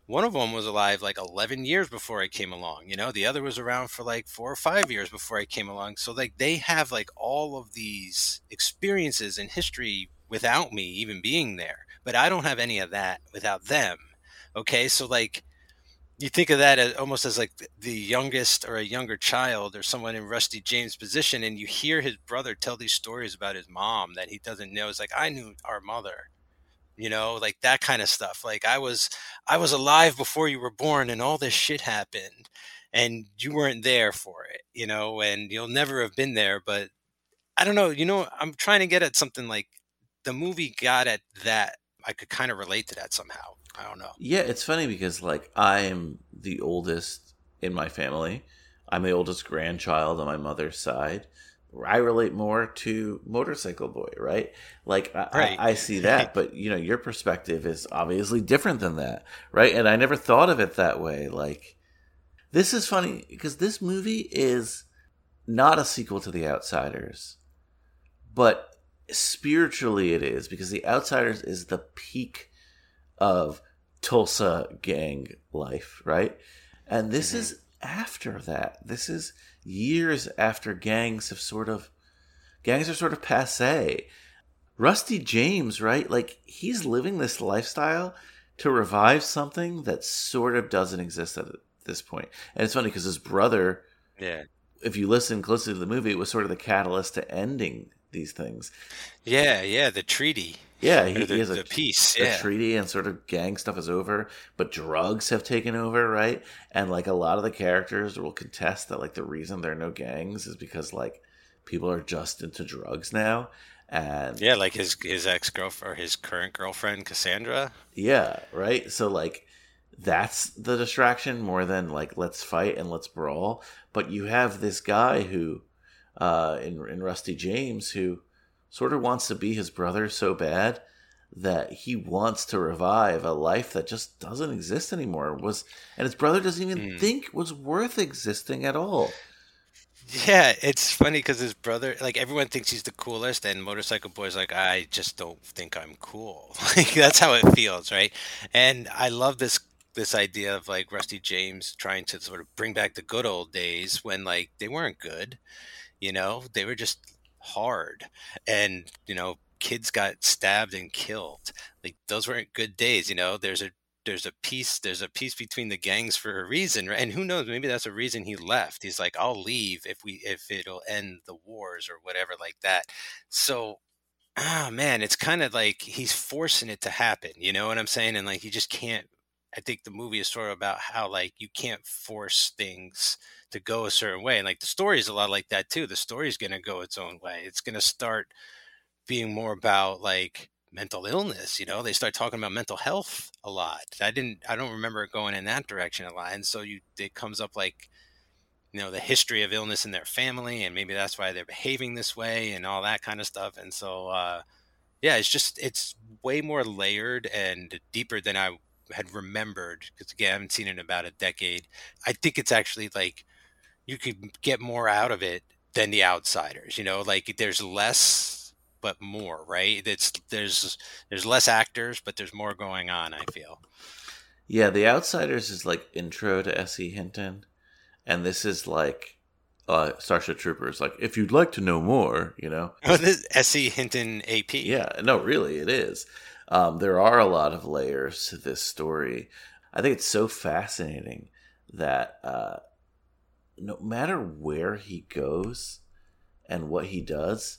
one of them was alive like 11 years before I came along. You know, the other was around for like four or five years before I came along. So like they have like all of these experiences in history without me even being there, but I don't have any of that without them. Okay, so like you think of that as almost as like the youngest or a younger child or someone in Rusty James' position, and you hear his brother tell these stories about his mom that he doesn't know. It's like I knew our mother, you know, like that kind of stuff. Like I was, I was alive before you were born, and all this shit happened, and you weren't there for it, you know, and you'll never have been there. But I don't know, you know, I'm trying to get at something like the movie got at that. I could kind of relate to that somehow I don't know. Yeah, it's funny because like I'm the oldest in my family. I'm the oldest grandchild on my mother's side. I relate more to Motorcycle Boy, right? Like I, right. I, I see that, but you know, your perspective is obviously different than that, right? And I never thought of it that way. Like this is funny because this movie is not a sequel to The Outsiders, but spiritually it is because The Outsiders is the peak of Tulsa gang life, right? And this mm-hmm. is after that. This is years after gangs have sort of gangs are sort of passe. Rusty James, right? Like he's living this lifestyle to revive something that sort of doesn't exist at this point. And it's funny because his brother, yeah, if you listen closely to the movie, it was sort of the catalyst to ending these things. Yeah, yeah, the treaty. Yeah, he, the, he has a, peace. Yeah. A treaty and sort of gang stuff is over, but drugs have taken over, right? And like a lot of the characters will contest that like the reason there are no gangs is because like people are just into drugs now. And yeah, like his his ex girlfriend or his current girlfriend Cassandra. Yeah, right. So like that's the distraction more than like let's fight and let's brawl. But you have this guy who, uh, in in Rusty James who sort of wants to be his brother so bad that he wants to revive a life that just doesn't exist anymore. Was and his brother doesn't even mm. think was worth existing at all. Yeah it's funny because his brother like everyone thinks he's the coolest and motorcycle boy's like i just don't think i'm cool. Like that's how it feels right? And i love this this idea of like rusty james trying to sort of bring back the good old days when like they weren't good you know? They were just hard and you know kids got stabbed and killed. Like those weren't good days you know? There's a there's a peace there's a peace between the gangs for a reason right? and who knows maybe that's a reason he left. He's like i'll leave if we if it'll end the wars or whatever like that. So oh man it's kind of like he's forcing it to happen you know what i'm saying? And like he just can't i think the movie is sort of about how like you can't force things to go a certain way. And like the story is a lot like that too. The story is going to go its own way. It's going to start being more about like mental illness. You know, they start talking about mental health a lot. I didn't, I don't remember it going in that direction a lot. And so you, it comes up like, you know, the history of illness in their family, and maybe that's why they're behaving this way and all that kind of stuff. And so, uh, yeah, it's just, it's way more layered and deeper than I had remembered because again, I haven't seen it in about a decade. I think it's actually like you could get more out of it than the outsiders you know? Like there's less but more right? It's there's there's less actors but there's more going on i feel. Yeah the outsiders is like intro to se hinton and this is like uh starship troopers like if you'd like to know more you know? Oh, this se hinton ap yeah no really it is um there are a lot of layers to this story i think it's so fascinating that uh no matter where he goes and what he does,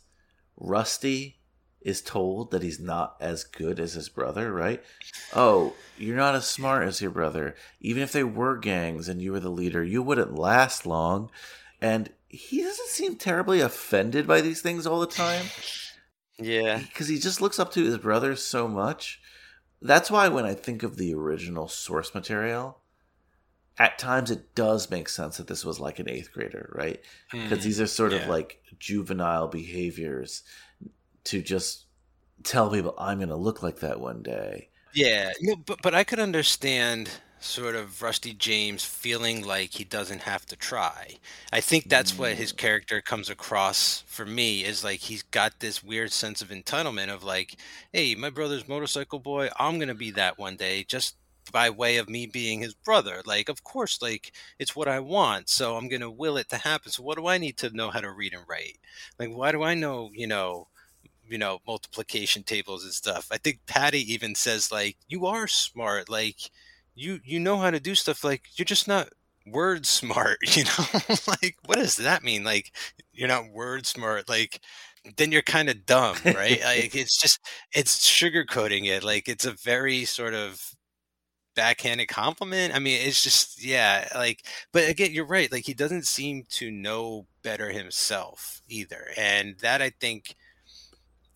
Rusty is told that he's not as good as his brother, right? Oh, you're not as smart as your brother. Even if they were gangs and you were the leader, you wouldn't last long. And he doesn't seem terribly offended by these things all the time. Yeah. Because he just looks up to his brother so much. That's why when I think of the original source material, at times it does make sense that this was like an eighth grader, right? Because mm, these are sort yeah. of like juvenile behaviors to just tell people I'm going to look like that one day. Yeah, no, but but I could understand sort of Rusty James feeling like he doesn't have to try. I think that's what his Mm. character comes across for me is like he's got this weird sense of entitlement of like, hey, my brother's motorcycle boy, I'm gonna be that one day just by way of me being his brother. Like, of course, like it's what I want, so I'm gonna will it to happen. So what do I need to know how to read and write? Like, why do I know, you know? you know multiplication tables and stuff i think patty even says like you are smart like you you know how to do stuff like you're just not word smart you know? Like what does that mean? Like you're not word smart like then you're kind of dumb right? Like it's just it's sugarcoating it like it's a very sort of backhanded compliment. I mean it's just yeah like but again you're right like he doesn't seem to know better himself either and that i think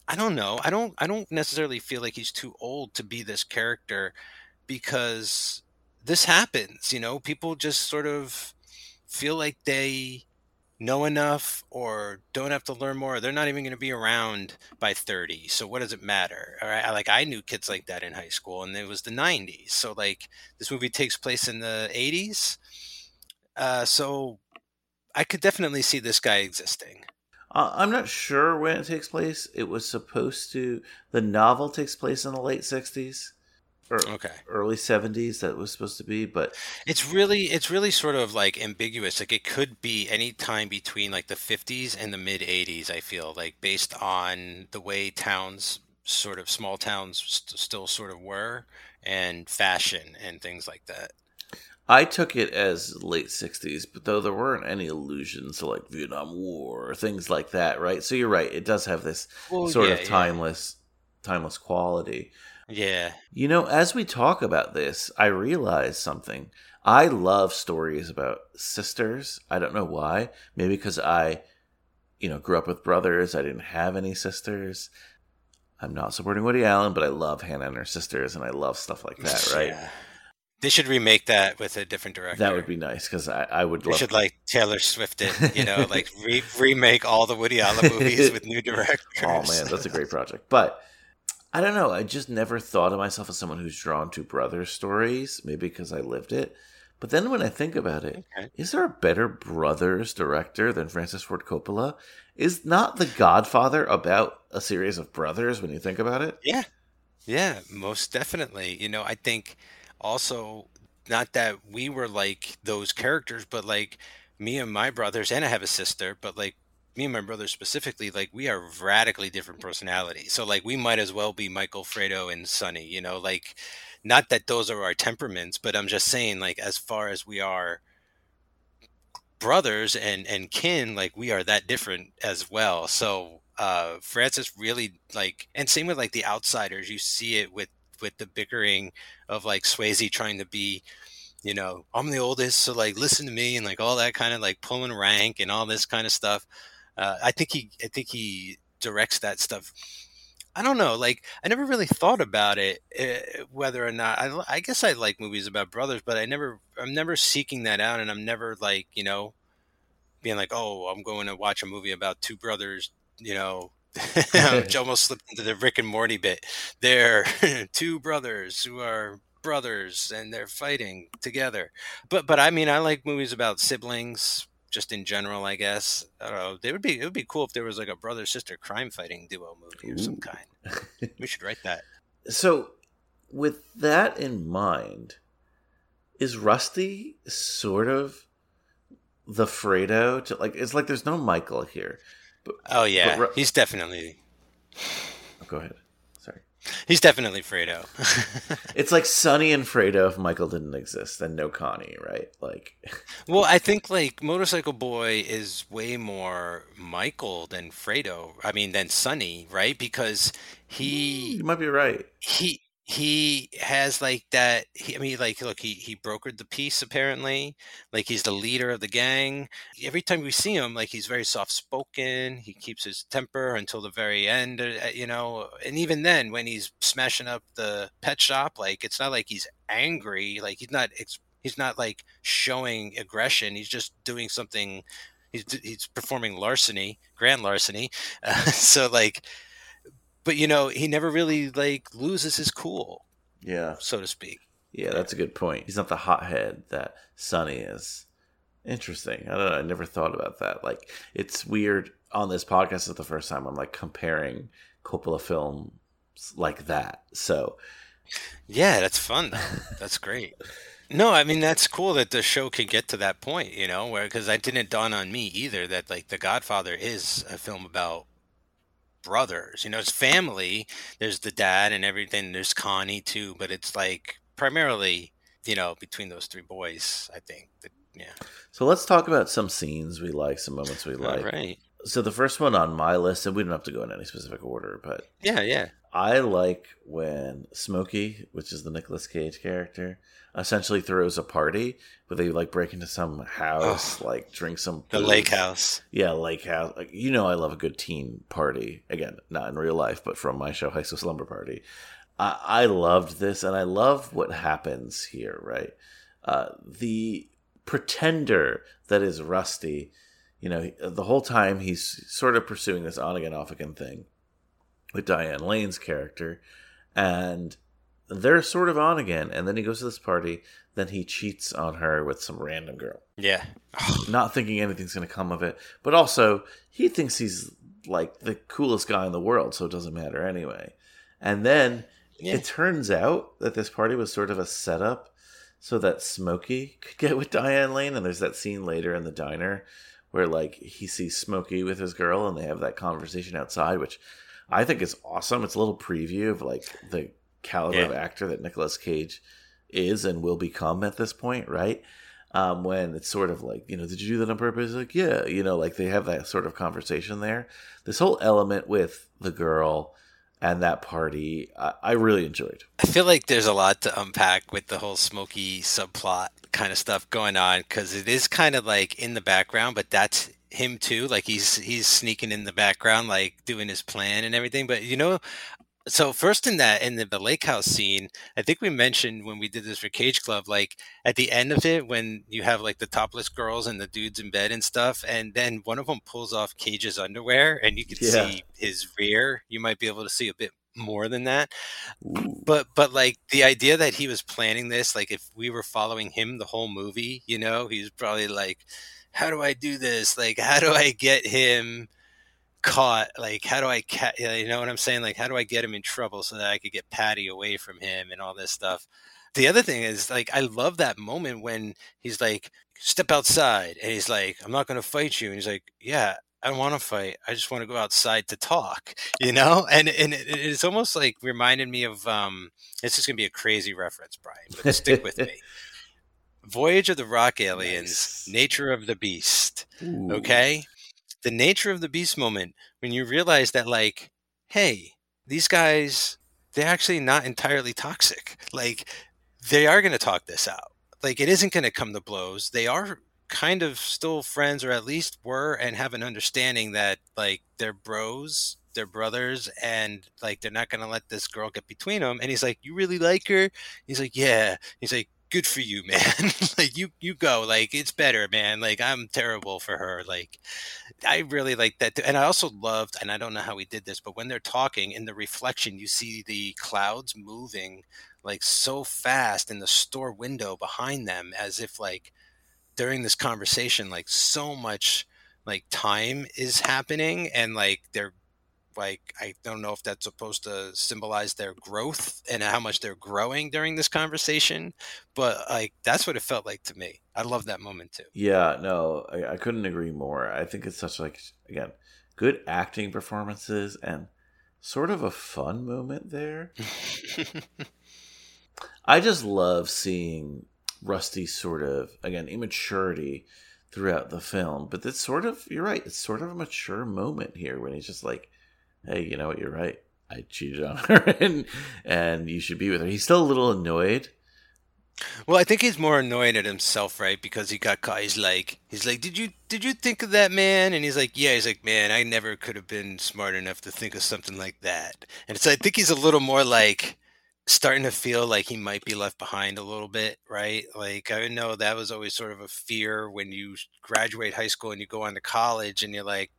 I don't know. I don't I don't necessarily feel like he's too old to be this character because this happens, you know, people just sort of feel like they know enough or don't have to learn more. They're not even going to be around by 30. So what does it matter? All right. Like I knew kids like that in high school and it was the 90s. So like this movie takes place in the 80s. Uh, so I could definitely see this guy existing. Uh, I'm not sure when it takes place. It was supposed to. The novel takes place in the late 60s or Okay. early 70s. That was supposed to be, but It's really it's really sort of like ambiguous. Like it could be any time between like the 50s and the mid 80s, I feel like based on the way towns sort of small towns st- still sort of were and fashion and things like that. I took it as late 60s, but though there weren't any allusions to like Vietnam War or things like that, right? So you're right. It does have this Well, sort yeah, of yeah. timeless, timeless quality. Yeah. You know, as we talk about this, I realize something. I love stories about sisters. I don't know why. Maybe because I, you know, grew up with brothers. I didn't have any sisters. I'm not supporting Woody Allen, but I love Hannah and her sisters, and I love stuff like that, right? Yeah. They should remake that with a different director. That would be nice because I, I would They love. should like Taylor Swift it, you know, like re- remake all the Woody Allen movies with new directors. Oh man, that's a great project. But I don't know. I just never thought of myself as someone who's drawn to brother stories. Maybe because I lived it. But then when I think about it, is Okay. there a better brothers director than Francis Ford Coppola? Is not The Godfather about a series of brothers when you think about it? Yeah. Yeah, most definitely. You know, I think also not that we were like those characters, but like me and my brothers, and I have a sister, but like me and my brother specifically, like we are radically different personalities. So like we might as well be Michael Fredo and Sonny, you know, like not that those are our temperaments, but I'm just saying like as far as we are brothers and and kin, like we are that different as well. So uh Francis really like and same with like the outsiders, you see it with with the bickering of like Swayze trying to be you know, I'm the oldest, so like listen to me and like all that kind of like pulling rank and all this kind of stuff. Uh, I think he, I think he directs that stuff. I don't know, like I never really thought about it, uh, whether or not I, I guess I like movies about brothers, but I never, I'm never seeking that out, and I'm never like, you know, being like, oh, I'm going to watch a movie about two brothers, you know. Almost slipped into the Rick and Morty bit. They're two brothers who are brothers and they're fighting together. But but I mean I like movies about siblings just in general, I guess. I don't know. They would be it would be cool if there was like a brother sister crime fighting duo movie of some kind. We should write that. So, with that in mind, is Rusty sort of the Fredo? To like, it's like there's no Michael here. Oh yeah. Ru- He's definitely Oh, go ahead. He's definitely Fredo. It's like Sonny and Fredo if Michael didn't exist, and no Connie, right? Like, Well, I think like Motorcycle Boy is way more Michael than Fredo. I mean, than Sonny, right? Because he you might be right. he he has like that. He, I mean, like look, he he brokered the peace apparently. Like he's the leader of the gang. Every time we see him, like he's very soft spoken. He keeps his temper until the very end, uh, you know. And even then, when he's smashing up the pet shop, like it's not like he's angry. Like he's not. He's not like showing aggression. He's just doing something. He's he's performing larceny, grand larceny. Uh, so like, but you know, he never really like loses his cool, Yeah. so to speak. Yeah, that's a good point. He's not the hothead that Sonny is. Interesting. I don't know. I never thought about that. Like, it's weird on this podcast. Is the first time I'm like comparing Coppola films like that. So, Yeah, that's fun. That's great. No, I mean that's cool that the show can get to that point, you know, where because that didn't dawn on me either that like The Godfather is a film about brothers. You know, it's family. There's the dad and everything. There's Connie too, but it's like primarily, you know, between those three boys. I think. That, yeah. so let's talk about some scenes we like, some moments we like. All right. So the first one on my list, and we don't have to go in any specific order, but Yeah. Yeah. I like when Smokey, which is the Nicolas Cage character, essentially throws a party where they like break into some house, like drink some The lake house. Yeah, lake house. You know, I love a good teen party. Again, not in real life, but from my show, High School Slumber Party. I, I loved this, and I love what happens here. Right, uh, the pretender that is Rusty. You know, the whole time he's sort of pursuing this on again, off again thing with Diane Lane's character, and they're sort of on again. And then he goes to this party, then he cheats on her with some random girl Yeah. not thinking anything's going to come of it. But also, he thinks he's like the coolest guy in the world, so it doesn't matter anyway. And then Yeah. it turns out that this party was sort of a setup so that Smokey could get with Diane Lane. And there's that scene later in the diner where like he sees Smokey with his girl and they have that conversation outside, which I think is awesome. It's a little preview of like the caliber Yeah. of actor that Nicolas Cage is and will become at this point, right? um, when it's sort of like, you know, did you do that on purpose? Like, yeah, you know, like they have that sort of conversation there. This whole element with the girl and that party, I, I really enjoyed. I feel like there's a lot to unpack with the whole Smokey subplot kind of stuff going on because it is kind of like in the background, but that's him too. Like he's he's sneaking in the background, like doing his plan and everything. But you know, so first in that in the, the lake house scene, I think we mentioned when we did this for Cage Club, like at the end of it, when you have like the topless girls and the dudes in bed and stuff, and then one of them pulls off Cage's underwear, and you can Yeah. see his rear. You might be able to see a bit more than that Ooh. but but like the idea that he was planning this like if we were following him the whole movie you know he's probably like how do i do this like how do i get him caught like how do i ca- you know what i'm saying like how do i get him in trouble so that i could get patty away from him and all this stuff the other thing is like i love that moment when he's like step outside and he's like i'm not going to fight you and he's like yeah I don't want to fight. I just want to go outside to talk, you know? And and it, it's almost like reminded me of um this is going to be a crazy reference, Brian, but stick with me. Voyage of the Rock Aliens, Nice. Nature of the Beast. Ooh. Okay? The nature of the beast moment when you realize that like, hey, these guys they're actually not entirely toxic. Like they are going to talk this out. Like it isn't going to come to blows. They are kind of still friends or at least were and have an understanding that like they're bros they're brothers and like they're not going to let this girl get between them and he's like you really like her he's like yeah he's like good for you man. Like you you go like it's better man. Like i'm terrible for her. Like i really like that and i also loved and i don't know how we did this but when they're talking in the reflection you see the clouds moving like so fast in the store window behind them as if like during this conversation like so much like time is happening and like they're like i don't know if that's supposed to symbolize their growth and how much they're growing during this conversation but like that's what it felt like to me i love that moment too Yeah, no, I, I couldn't agree more. I think it's such like again, good acting performances and sort of a fun moment there. I just love seeing Rusty's sort of again immaturity throughout the film, but it's sort of you're right. It's sort of a mature moment here when he's just like, "Hey, you know what? You're right. I cheated on her, and and you should be with her." He's still a little annoyed. well i think he's more annoyed at himself right because he got caught he's like he's like did you did you think of that man and he's like yeah he's like man i never could have been smart enough to think of something like that and it's i think he's a little more like starting to feel like he might be left behind a little bit right like i know that was always sort of a fear when you graduate high school and you go on to college and you're like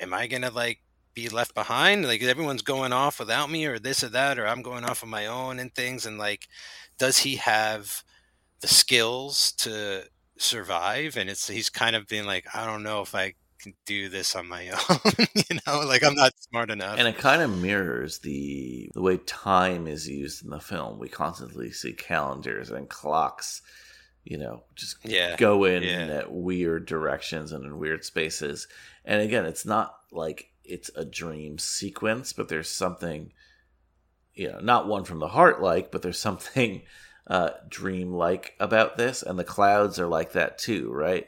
am i gonna like be left behind? Like everyone's going off without me, or this or that, or I'm going off on my own and things. And like, does he have the skills to survive? And it's he's kind of being like, I don't know if I can do this on my own. you know, like I'm not smart enough. And it kind of mirrors the the way time is used in the film. We constantly see calendars and clocks, you know, just yeah, go in yeah. at weird directions and in weird spaces. And again, it's not like it's a dream sequence, but there's something, you know, not one from the heart like, but there's something uh, dream like about this. And the clouds are like that too, right?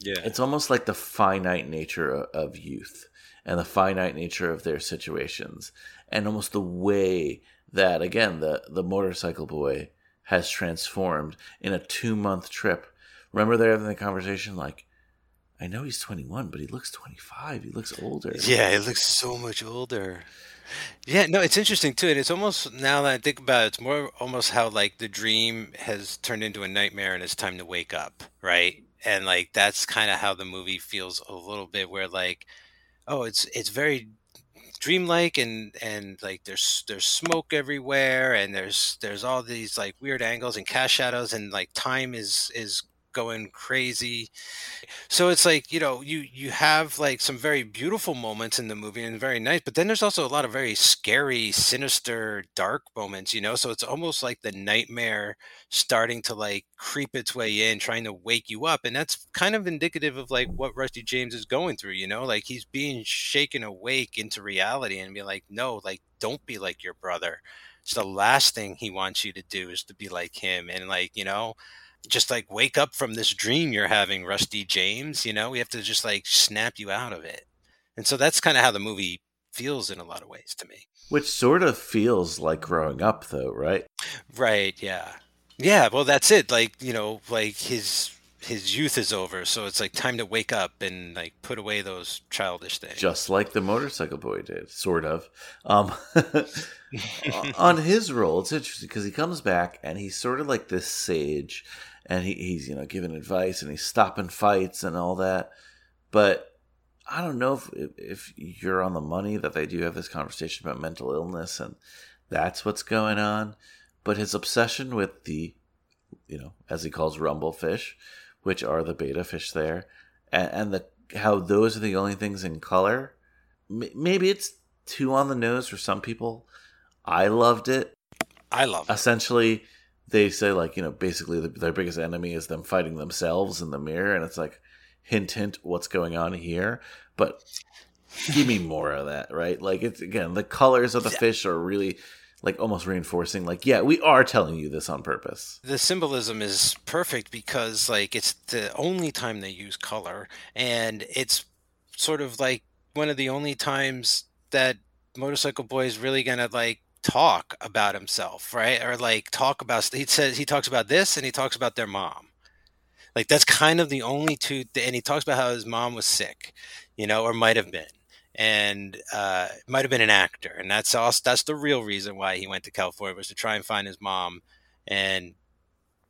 Yeah. It's almost like the finite nature of youth and the finite nature of their situations and almost the way that again the the motorcycle boy has transformed in a 2 month trip. Remember they're having the conversation like I know he's 21, but he looks 25. He looks older. Yeah, he looks so much older. Yeah, no, it's interesting too, and it's almost now that I think about it, it's more almost how like the dream has turned into a nightmare, and it's time to wake up, right? And like that's kind of how the movie feels a little bit, where like, oh, it's it's very dreamlike and and like there's there's smoke everywhere and there's there's all these like weird angles and cast shadows and like time is is going crazy. So it's like, you know, you you have like some very beautiful moments in the movie and very nice, but then there's also a lot of very scary, sinister, dark moments, you know? So it's almost like the nightmare starting to like creep its way in, trying to wake you up. And that's kind of indicative of like what Rusty James is going through, you know? Like he's being shaken awake into reality and be like, no, like don't be like your brother. It's the last thing he wants you to do is to be like him. And like, you know, just like wake up from this dream you're having, Rusty James. You know, we have to just like snap you out of it. And so that's kind of how the movie feels in a lot of ways to me. Which sort of feels like growing up, though, right? Right. Yeah. Yeah. Well, that's it. Like you know, like his his youth is over, so it's like time to wake up and like put away those childish things. Just like the motorcycle boy did, sort of. Um, on his role, it's interesting because he comes back and he's sort of like this sage and he, he's you know giving advice and he's stopping fights and all that. But I don't know if if you're on the money that they do have this conversation about mental illness and that's what's going on. But his obsession with the, you know, as he calls rumble fish, which are the betta fish there, and, and the how those are the only things in color. Maybe it's too on the nose for some people. I loved it. I love it. Essentially, they say like you know basically the, their biggest enemy is them fighting themselves in the mirror and it's like hint hint what's going on here? But give me more of that right? Like it's again the colors of the fish are really like almost reinforcing like yeah we are telling you this on purpose. The symbolism is perfect because like it's the only time they use color and it's sort of like one of the only times that motorcycle boy is really gonna like talk about himself, right? Or like talk about he says he talks about this and he talks about their mom. Like that's kind of the only two and he talks about how his mom was sick, you know, or might have been. And uh, might have been an actor, and that's also that's the real reason why he went to California was to try and find his mom, and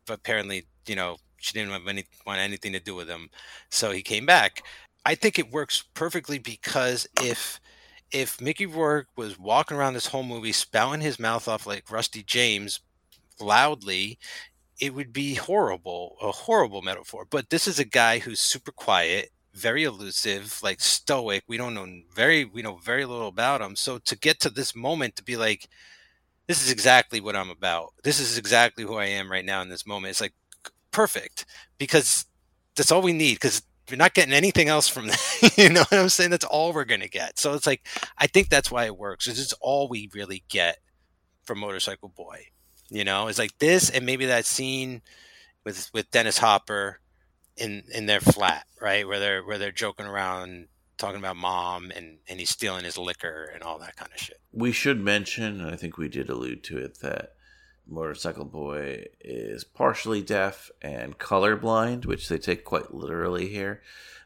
but apparently, you know, she didn't have any, want anything to do with him, so he came back. I think it works perfectly because if if Mickey Rourke was walking around this whole movie spouting his mouth off like Rusty James loudly, it would be horrible, a horrible metaphor. But this is a guy who's super quiet, very elusive, like stoic. We don't know very we know very little about him. So to get to this moment to be like this is exactly what I'm about. This is exactly who I am right now in this moment. It's like perfect because that's all we need because you're not getting anything else from that. you know what I'm saying? That's all we're gonna get. So it's like I think that's why it works. It's just all we really get from Motorcycle Boy. You know, it's like this and maybe that scene with with Dennis Hopper in in their flat, right? Where they're where they're joking around talking about mom and and he's stealing his liquor and all that kind of shit. We should mention, I think we did allude to it that Motorcycle Boy is partially deaf and colorblind, which they take quite literally here.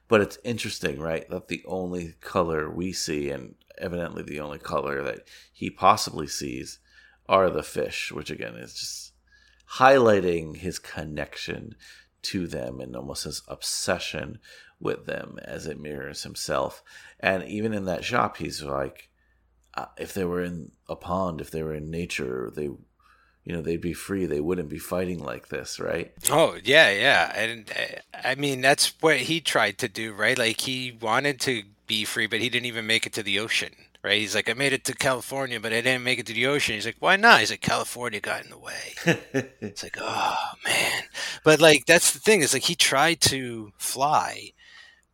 But it's interesting, right? That the only color we see, and evidently the only color that he possibly sees, are the fish, which again is just highlighting his connection to them and almost his obsession with them as it mirrors himself. And even in that shop, he's like, uh, if they were in a pond, if they were in nature, they, you know, they'd be free. They wouldn't be fighting like this, right? Oh yeah, yeah, and uh, I mean that's what he tried to do, right? Like he wanted to be free, but he didn't even make it to the ocean, right? He's like, I made it to California, but I didn't make it to the ocean. He's like, why not? He's like, California got in the way. it's like, oh man, but like that's the thing is like he tried to fly,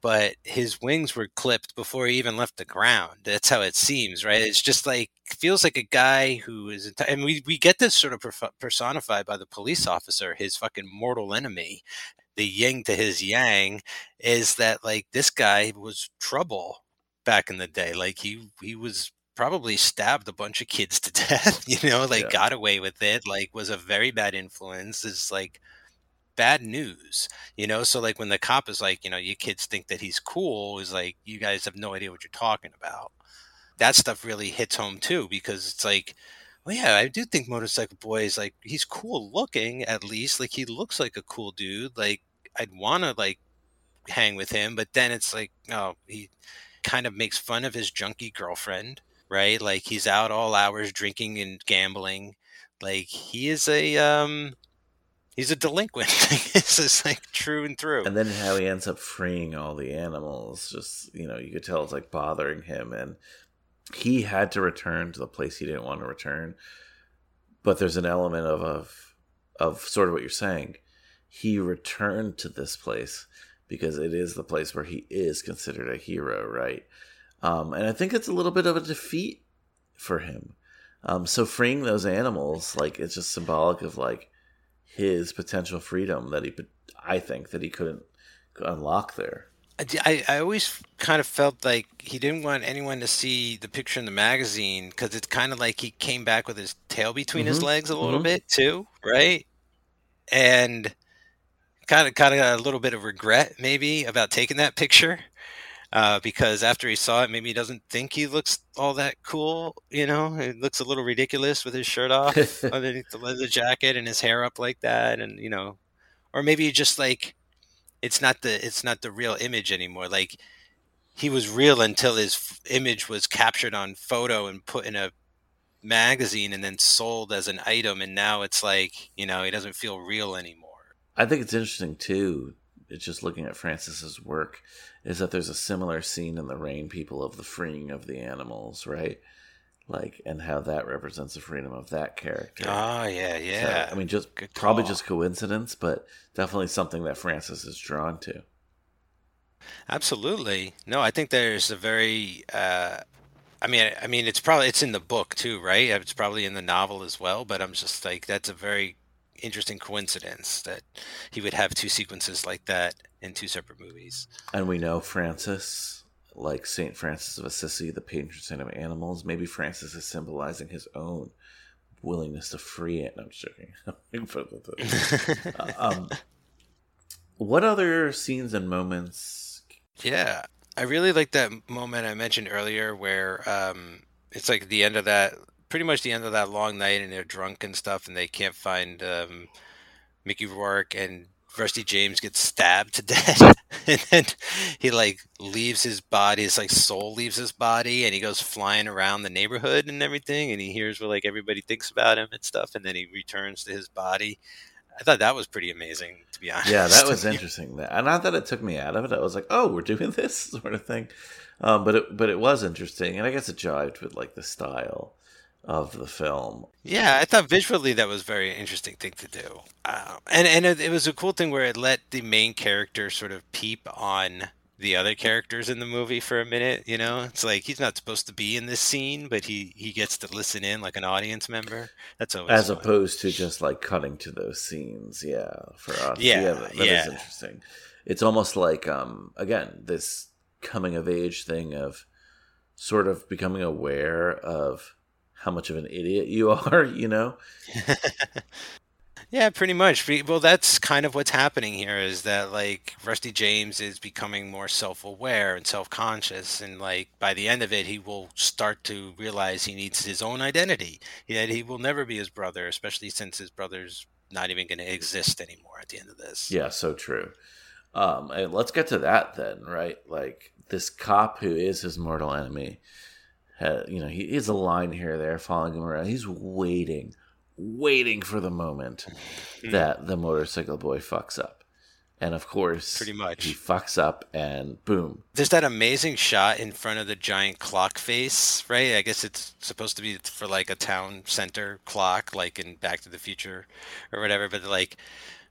but his wings were clipped before he even left the ground. That's how it seems, right? It's just like feels like a guy who is, and we we get this sort of personified by the police officer, his fucking mortal enemy, the yin to his yang, is that like this guy was trouble back in the day. Like he he was probably stabbed a bunch of kids to death, you know, like yeah. got away with it, like was a very bad influence. Is like bad news, you know? So like when the cop is like, you know, you kids think that he's cool, is like, you guys have no idea what you're talking about. That stuff really hits home too, because it's like, well, yeah, I do think Motorcycle Boy is like, he's cool looking at least. Like he looks like a cool dude. Like I'd want to like hang with him, but then it's like, oh, he kind of makes fun of his junkie girlfriend, right? Like he's out all hours drinking and gambling. Like he is a um he's a delinquent. this is like true and through. And then how he ends up freeing all the animals, just you know, you could tell it's like bothering him, and he had to return to the place he didn't want to return. But there's an element of of of sort of what you're saying. He returned to this place because it is the place where he is considered a hero, right? Um, and I think it's a little bit of a defeat for him. Um, so freeing those animals, like it's just symbolic of like his potential freedom that he, I think, that he couldn't unlock there. I, I always kind of felt like he didn't want anyone to see the picture in the magazine because it's kind of like he came back with his tail between mm-hmm. his legs a little mm-hmm. bit too, right? And kind of kind of got a little bit of regret maybe about taking that picture uh, because after he saw it, maybe he doesn't think he looks all that cool. You know, it looks a little ridiculous with his shirt off underneath the leather jacket and his hair up like that, and you know, or maybe just like it's not the it's not the real image anymore. Like he was real until his f- image was captured on photo and put in a magazine and then sold as an item, and now it's like you know he doesn't feel real anymore. I think it's interesting too. It's just looking at Francis's work is that there's a similar scene in the Rain People of the freeing of the animals, right? Like, and how that represents the freedom of that character. Oh yeah, yeah. So, I mean, just probably just coincidence, but definitely something that Francis is drawn to. Absolutely. No, I think there's a very. Uh, I mean, I mean, it's probably it's in the book too, right? It's probably in the novel as well. But I'm just like, that's a very interesting coincidence that he would have two sequences like that in two separate movies. And we know Francis, like Saint Francis of Assisi, the patron saint of animals. Maybe Francis is symbolizing his own willingness to free it. No, I'm joking. uh, um, what other scenes and moments? Yeah, I really like that moment I mentioned earlier where um, it's like the end of that pretty much the end of that long night, and they're drunk and stuff, and they can't find um, Mickey Rourke, and Rusty James gets stabbed to death, and then he like leaves his body, his like soul leaves his body, and he goes flying around the neighborhood and everything, and he hears what like everybody thinks about him and stuff, and then he returns to his body. I thought that was pretty amazing, to be honest. Yeah, that was interesting. And not that it took me out of it. I was like, "Oh, we're doing this sort of thing," um, but it but it was interesting, and I guess it jived with like the style of the film. Yeah, I thought visually that was a very interesting thing to do, um, and and it, it, was a cool thing where it let the main character sort of peep on the other characters in the movie for a minute. You know, it's like he's not supposed to be in this scene, but he he gets to listen in like an audience member. That's always as fun. opposed to just like cutting to those scenes. Yeah, for us. Yeah, yeah, that, that yeah. is interesting. It's almost like um again this coming of age thing of sort of becoming aware of how much of an idiot you are, you know? yeah, pretty much. Well, that's kind of what's happening here is that like Rusty James is becoming more self-aware and self-conscious and like by the end of it he will start to realize he needs his own identity. That he will never be his brother, especially since his brother's not even going to exist anymore at the end of this. Yeah, so true. Um, and let's get to that then, right? Like this cop who is his mortal enemy, you know, he is a line here there following him around. He's waiting, waiting for the moment Hmm. that the motorcycle boy fucks up. And of course, Pretty much. he fucks up, and boom, There's that amazing shot in front of the giant clock face, right? I guess it's supposed to be for like a town center clock, like in Back to the Future or whatever. But like,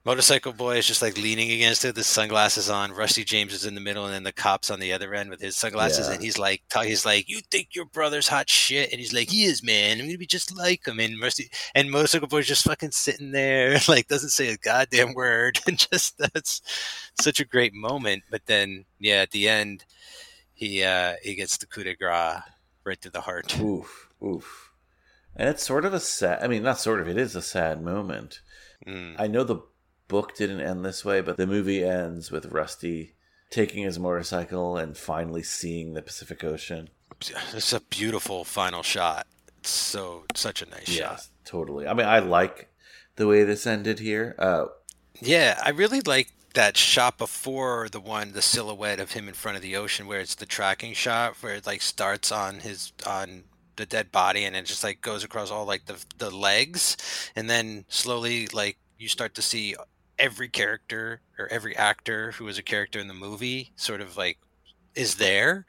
motorcycle boy is just like leaning against it, the sunglasses on. Rusty James is in the middle, and then the cops on the other end with his sunglasses, Yeah. and he's like, he's like, "You think your brother's hot shit?" And he's like, "He is, man. I'm gonna be just like him." And Rusty and motorcycle boy's just fucking sitting there, like doesn't say a goddamn word, and just that's such a great moment. But then, yeah, at the end, he uh he gets the coup de grace right to the heart. oof, oof. And it's sort of a sad. I mean, not sort of. It is a sad moment. Mm. I know the book didn't end this way, but the movie ends with Rusty taking his motorcycle and finally seeing the Pacific Ocean. It's a beautiful final shot. It's so such a nice shot. Yes, totally. I mean, I like the way this ended here. Uh, Yeah, I really like that shot before the one, the silhouette of him in front of the ocean, where it's the tracking shot, where it like starts on his on the dead body, and it just like goes across all like the the legs, and then slowly like you start to see every character or every actor who was a character in the movie sort of like is there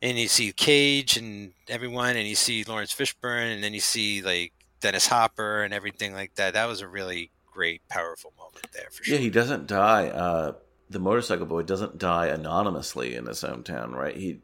and you see cage and everyone and you see laurence fishburne and then you see like dennis hopper and everything like that that was a really great powerful moment there for sure yeah, he doesn't die. Uh, the motorcycle boy doesn't die anonymously in his hometown, right? He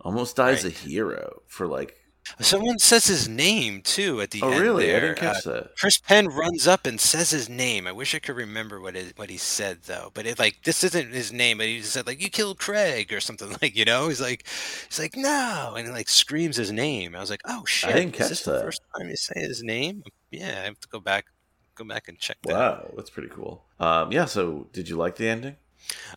almost dies Right. a hero for like. Someone says his name too at the Oh, end Oh, really? there. I didn't catch Uh, that. Chris Penn runs up and says his name. I wish I could remember what it, what he said though. But it like this isn't his name. But he said like you killed Craig or something like you know. He's like he's like no, and he like screams his name. I was like oh shit. I didn't is catch this that. the first time you say his name? Yeah, I have to go back go back and check that. Wow, that's pretty cool. Um, yeah. So, did you like the ending?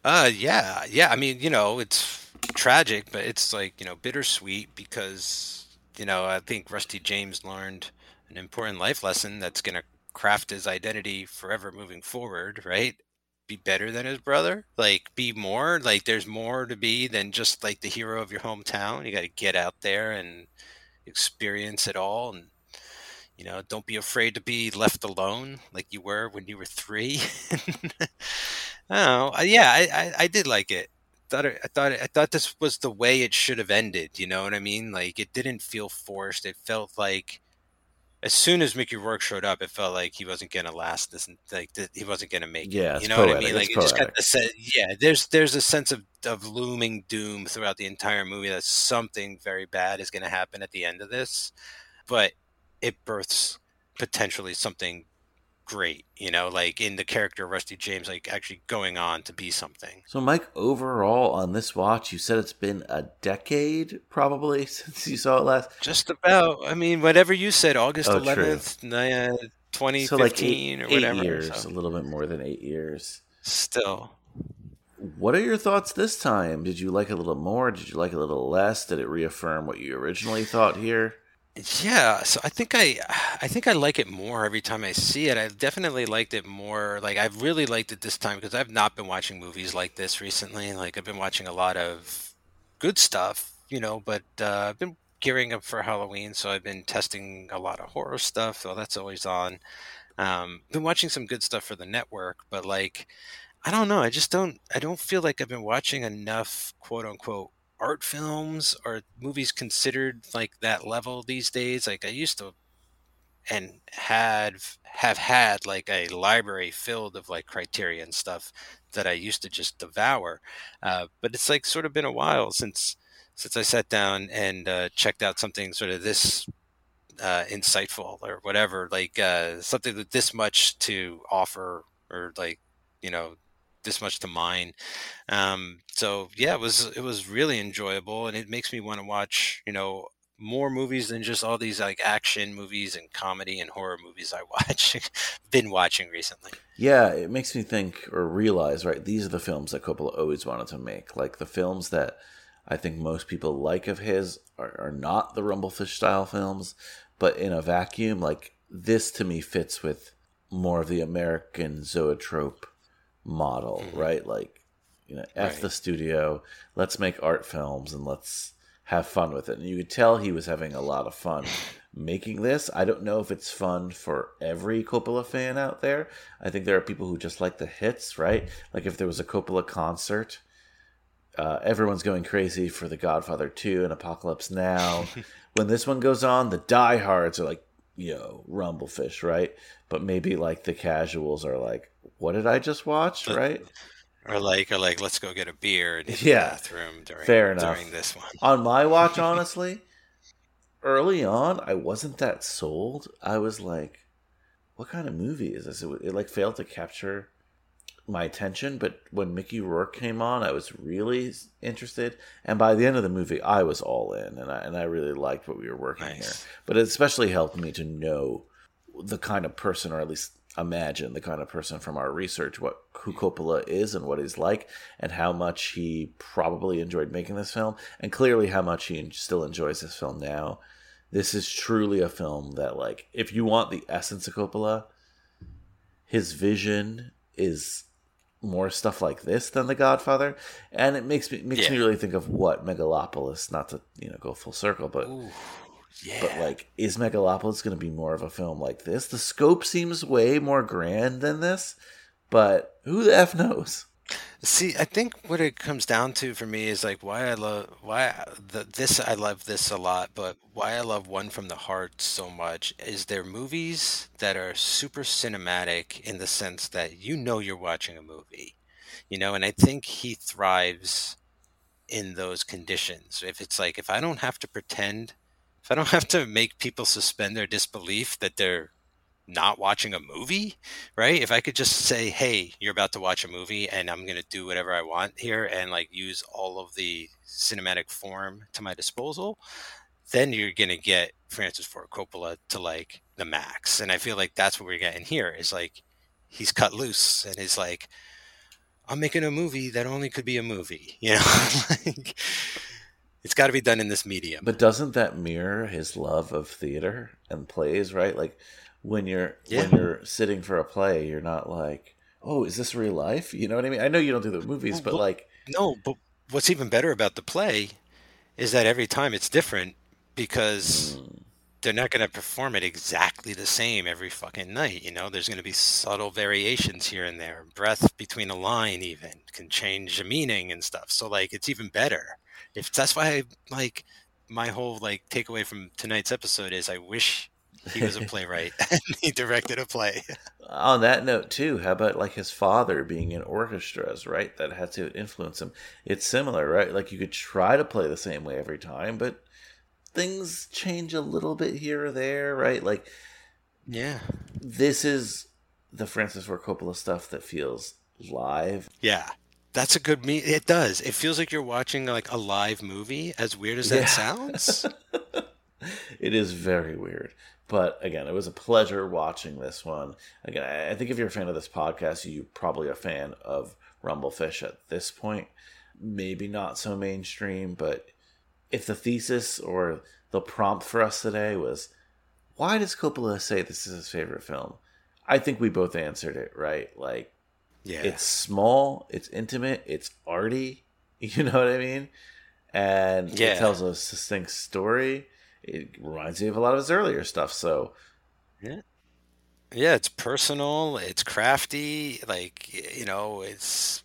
Uh, yeah, yeah. I mean, you know, it's tragic, but it's like you know bittersweet because you know I think Rusty James learned an important life lesson that's gonna craft his identity forever moving forward. Right? Be better than his brother. Like be more. Like there's more to be than just like the hero of your hometown. You got to get out there and experience it all and. You know, don't be afraid to be left alone like you were when you were three. Oh, yeah, I, I, I did like it. Thought it, I thought it, I thought this was the way it should have ended. You know what I mean? Like it didn't feel forced. It felt like as soon as Mickey Rourke showed up, it felt like he wasn't gonna last this. Like th- he wasn't gonna make Yeah, it. it's You know what I mean? Like It's it just got the se- yeah. There's there's a sense of of looming doom throughout the entire movie that something very bad is gonna happen at the end of this, but it births potentially something great, you know, like in the character of Rusty James, like actually going on to be something. So, Mike, overall on this watch, you said it's been a decade probably since you saw it last. Just about, I mean, whatever you said, August Oh, 11th, uh, 2015 So, like eight, or eight whatever. years, so a little bit more than eight years. Still. What are your thoughts this time? Did you like a little more? Did you like a little less? Did it reaffirm what you originally thought here? Yeah, so I think I I think I like it more every time I see it. I definitely liked it more. Like I've really liked it this time because I've not been watching movies like this recently. Like I've been watching a lot of good stuff, you know, but uh, I've been gearing up for Halloween, so I've been testing a lot of horror stuff. So that's always on. Um, been watching some good stuff for the network, but like I don't know. I just don't. I don't feel like I've been watching enough quote unquote art films or movies considered like that level these days. Like I used to, and had have had like a library filled of like Criterion stuff that I used to just devour. Uh, but it's like sort of been a while since since I sat down and uh, checked out something sort of this uh, insightful or whatever, like uh, something with this much to offer or like you know this much to mine. Um, so yeah, it was it was really enjoyable, and it makes me want to watch you know more movies than just all these like action movies and comedy and horror movies I watch been watching recently. Yeah, it makes me think or realize, right? These are the films that Coppola always wanted to make. Like the films that I think most people like of his are, are not the Rumble Fish style films, but in a vacuum, like this to me fits with more of the American zoetrope model, right? Like, you know, F Right. the studio, let's make art films and let's have fun with it. And you could tell he was having a lot of fun making this. I don't know if it's fun for every Coppola fan out there. I think there are people who just like the hits, right? Like if there was a Coppola concert, uh, everyone's going crazy for The Godfather 2 and Apocalypse Now. when this one goes on, the diehards are like, yo, Rumble Fish, right? But maybe like the casuals are like, what did I just watch, right? Or like, or like, let's go get a beer in the Yeah. bathroom during Fair enough. during this one. On my watch, honestly, early on, I wasn't that sold. I was like, what kind of movie is this? It, it like failed to capture my attention, but when Mickey Rourke came on, I was really interested. And by the end of the movie, I was all in, and I and I really liked what we were working Nice. here. But it especially helped me to know the kind of person, or at least imagine the kind of person from our research, what who Coppola is and what he's like, and how much he probably enjoyed making this film, and clearly how much he still enjoys this film now. This is truly a film that, like, if you want the essence of Coppola, his vision is more stuff like this than The Godfather, and it makes me makes me really think of what Megalopolis. Not to you know go full circle, but Ooh, yeah. but like, is Megalopolis going to be more of a film like this? The scope seems way more grand than this, but who the f knows? See, I think what it comes down to for me is like why I love why the, this I love this a lot, but why I love One from the Heart so much is they're movies that are super cinematic in the sense that you know you're watching a movie, you know, and I think he thrives in those conditions. If it's like if I don't have to pretend, if I don't have to make people suspend their disbelief that they're not watching a movie, right? If I could just say, "Hey, you're about to watch a movie, and I'm going to do whatever I want here," and like use all of the cinematic form to my disposal, then you're going to get Francis Ford Coppola to like the max. And I feel like that's what we're getting here is like he's cut loose and is like, "I'm making a movie that only could be a movie," you know. like, it's got to be done in this medium. But doesn't that mirror his love of theater and plays? Right, like when you're Yeah. when you're sitting for a play, you're not like, oh, is this real life? You know what I mean? I know you don't do the movies, but Well, like, No, but what's even better about the play is that every time it's different because hmm. they're not going to perform it exactly the same every fucking night. You know, there's going to be subtle variations here and there. Breath between a line even can change the meaning and stuff. So like, it's even better. If that's why I like my whole like takeaway from tonight's episode is I wish he was a playwright and he directed a play. on that note too how about like his father being in orchestras right that had to influence him it's similar right like you could try to play the same way every time but things change a little bit here or there right like Yeah. this is the francis ford coppola stuff that feels live Yeah. That's a good me. It does. It feels like you're watching like a live movie. As weird as that Yeah. sounds. it is very weird but again it was a pleasure watching this one again i think if you're a fan of this podcast you're probably a fan of Rumble Fish at this point maybe not so mainstream but if the thesis or the prompt for us today was why does coppola say this is his favorite film i think we both answered it right like Yeah. it's small, it's intimate, it's arty. You know what I mean? And Yeah. it tells a succinct story. It reminds me of a lot of his earlier stuff. So yeah. Yeah, It's personal. It's crafty. Like you know, it's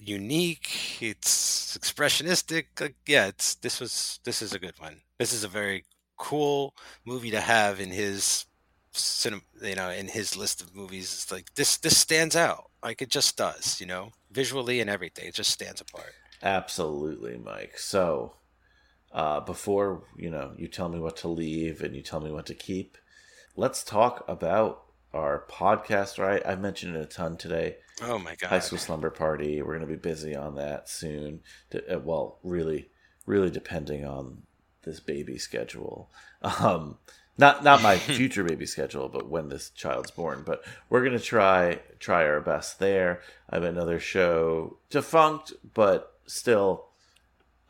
unique. It's expressionistic. Like, yeah. It's this was this is a good one. This is a very cool movie to have in his cinema. You know, in his list of movies. It's like this. This stands out. Like it just does. You know, visually and everything. It just stands apart. absolutely, Mike. So uh, before you know, you tell me what to leave and you tell me what to keep. Let's talk about our podcast. Right, I mentioned it a ton today. Oh my god. High School Slumber Party. We're going to be busy on that soon. Uh, well, really, really depending on this baby schedule. Um, not not my future baby schedule, but when this child's born. But we're going to try try our best there. I have another show defunct, but still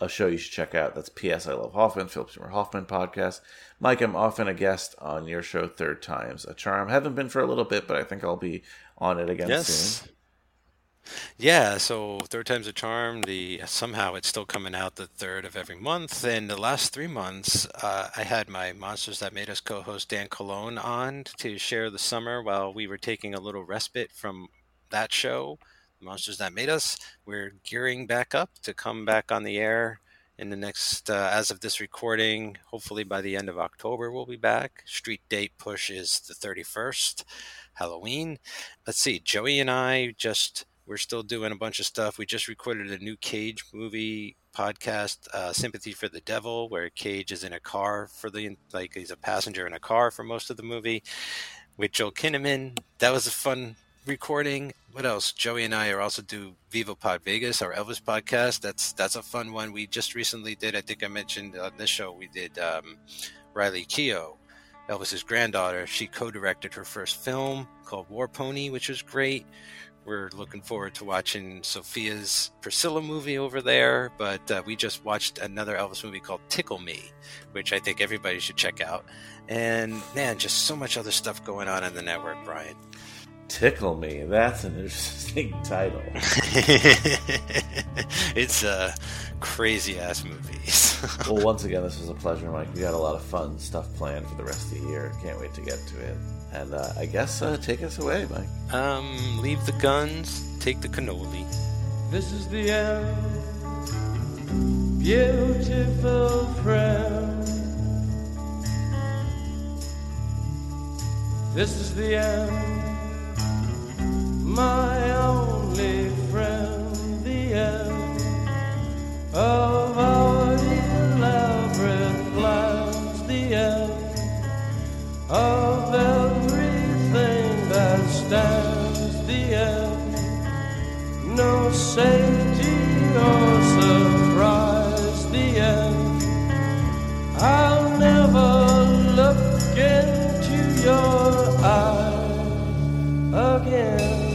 a show you should check out. That's P.S. I Love Hoffman, Philip Seymour Hoffman podcast. Mike, I'm often a guest on your show, Third Times a Charm. Haven't been for a little bit, but I think I'll be on it again soon. Yeah, so third time's a charm. The somehow it's still coming out the third of every month. And the last three months, uh, I had my Monsters That Made Us co-host Dan Colon on to share the summer while we were taking a little respite from that show, Monsters That Made Us. We're gearing back up to come back on the air in the next, uh, as of this recording, hopefully by the end of October, we'll be back. Street date push is the 31st, Halloween. Let's see, Joey and I just we're still doing a bunch of stuff. We just recorded a new Cage movie podcast, uh, "Sympathy for the Devil," where Cage is in a car for the like he's a passenger in a car for most of the movie with Joel Kinnaman. That was a fun recording. What else? Joey and I are also do Viva Pod Vegas, our Elvis podcast. That's that's a fun one. We just recently did. I think I mentioned on this show we did um, Riley Keough, Elvis's granddaughter. She co-directed her first film called War Pony, which was great. We're looking forward to watching Sofia's Priscilla movie over there, but uh, we just watched another Elvis movie called Tickle Me, which I think everybody should check out. And man, just so much other stuff going on in the network, Brian. Tickle Me. That's an interesting title. it's uh, crazy ass movies. well, once again, this was a pleasure, Mike. We got a lot of fun stuff planned for the rest of the year. Can't wait to get to it. And uh, I guess uh, take us away, Mike. Um, leave the guns, take the cannoli. This is the end, beautiful friend. This is the end, my only friend, the end of our elaborate plans, the end of everything that stands the end. No safety or surprise, the end. I'll never look into your eyes again.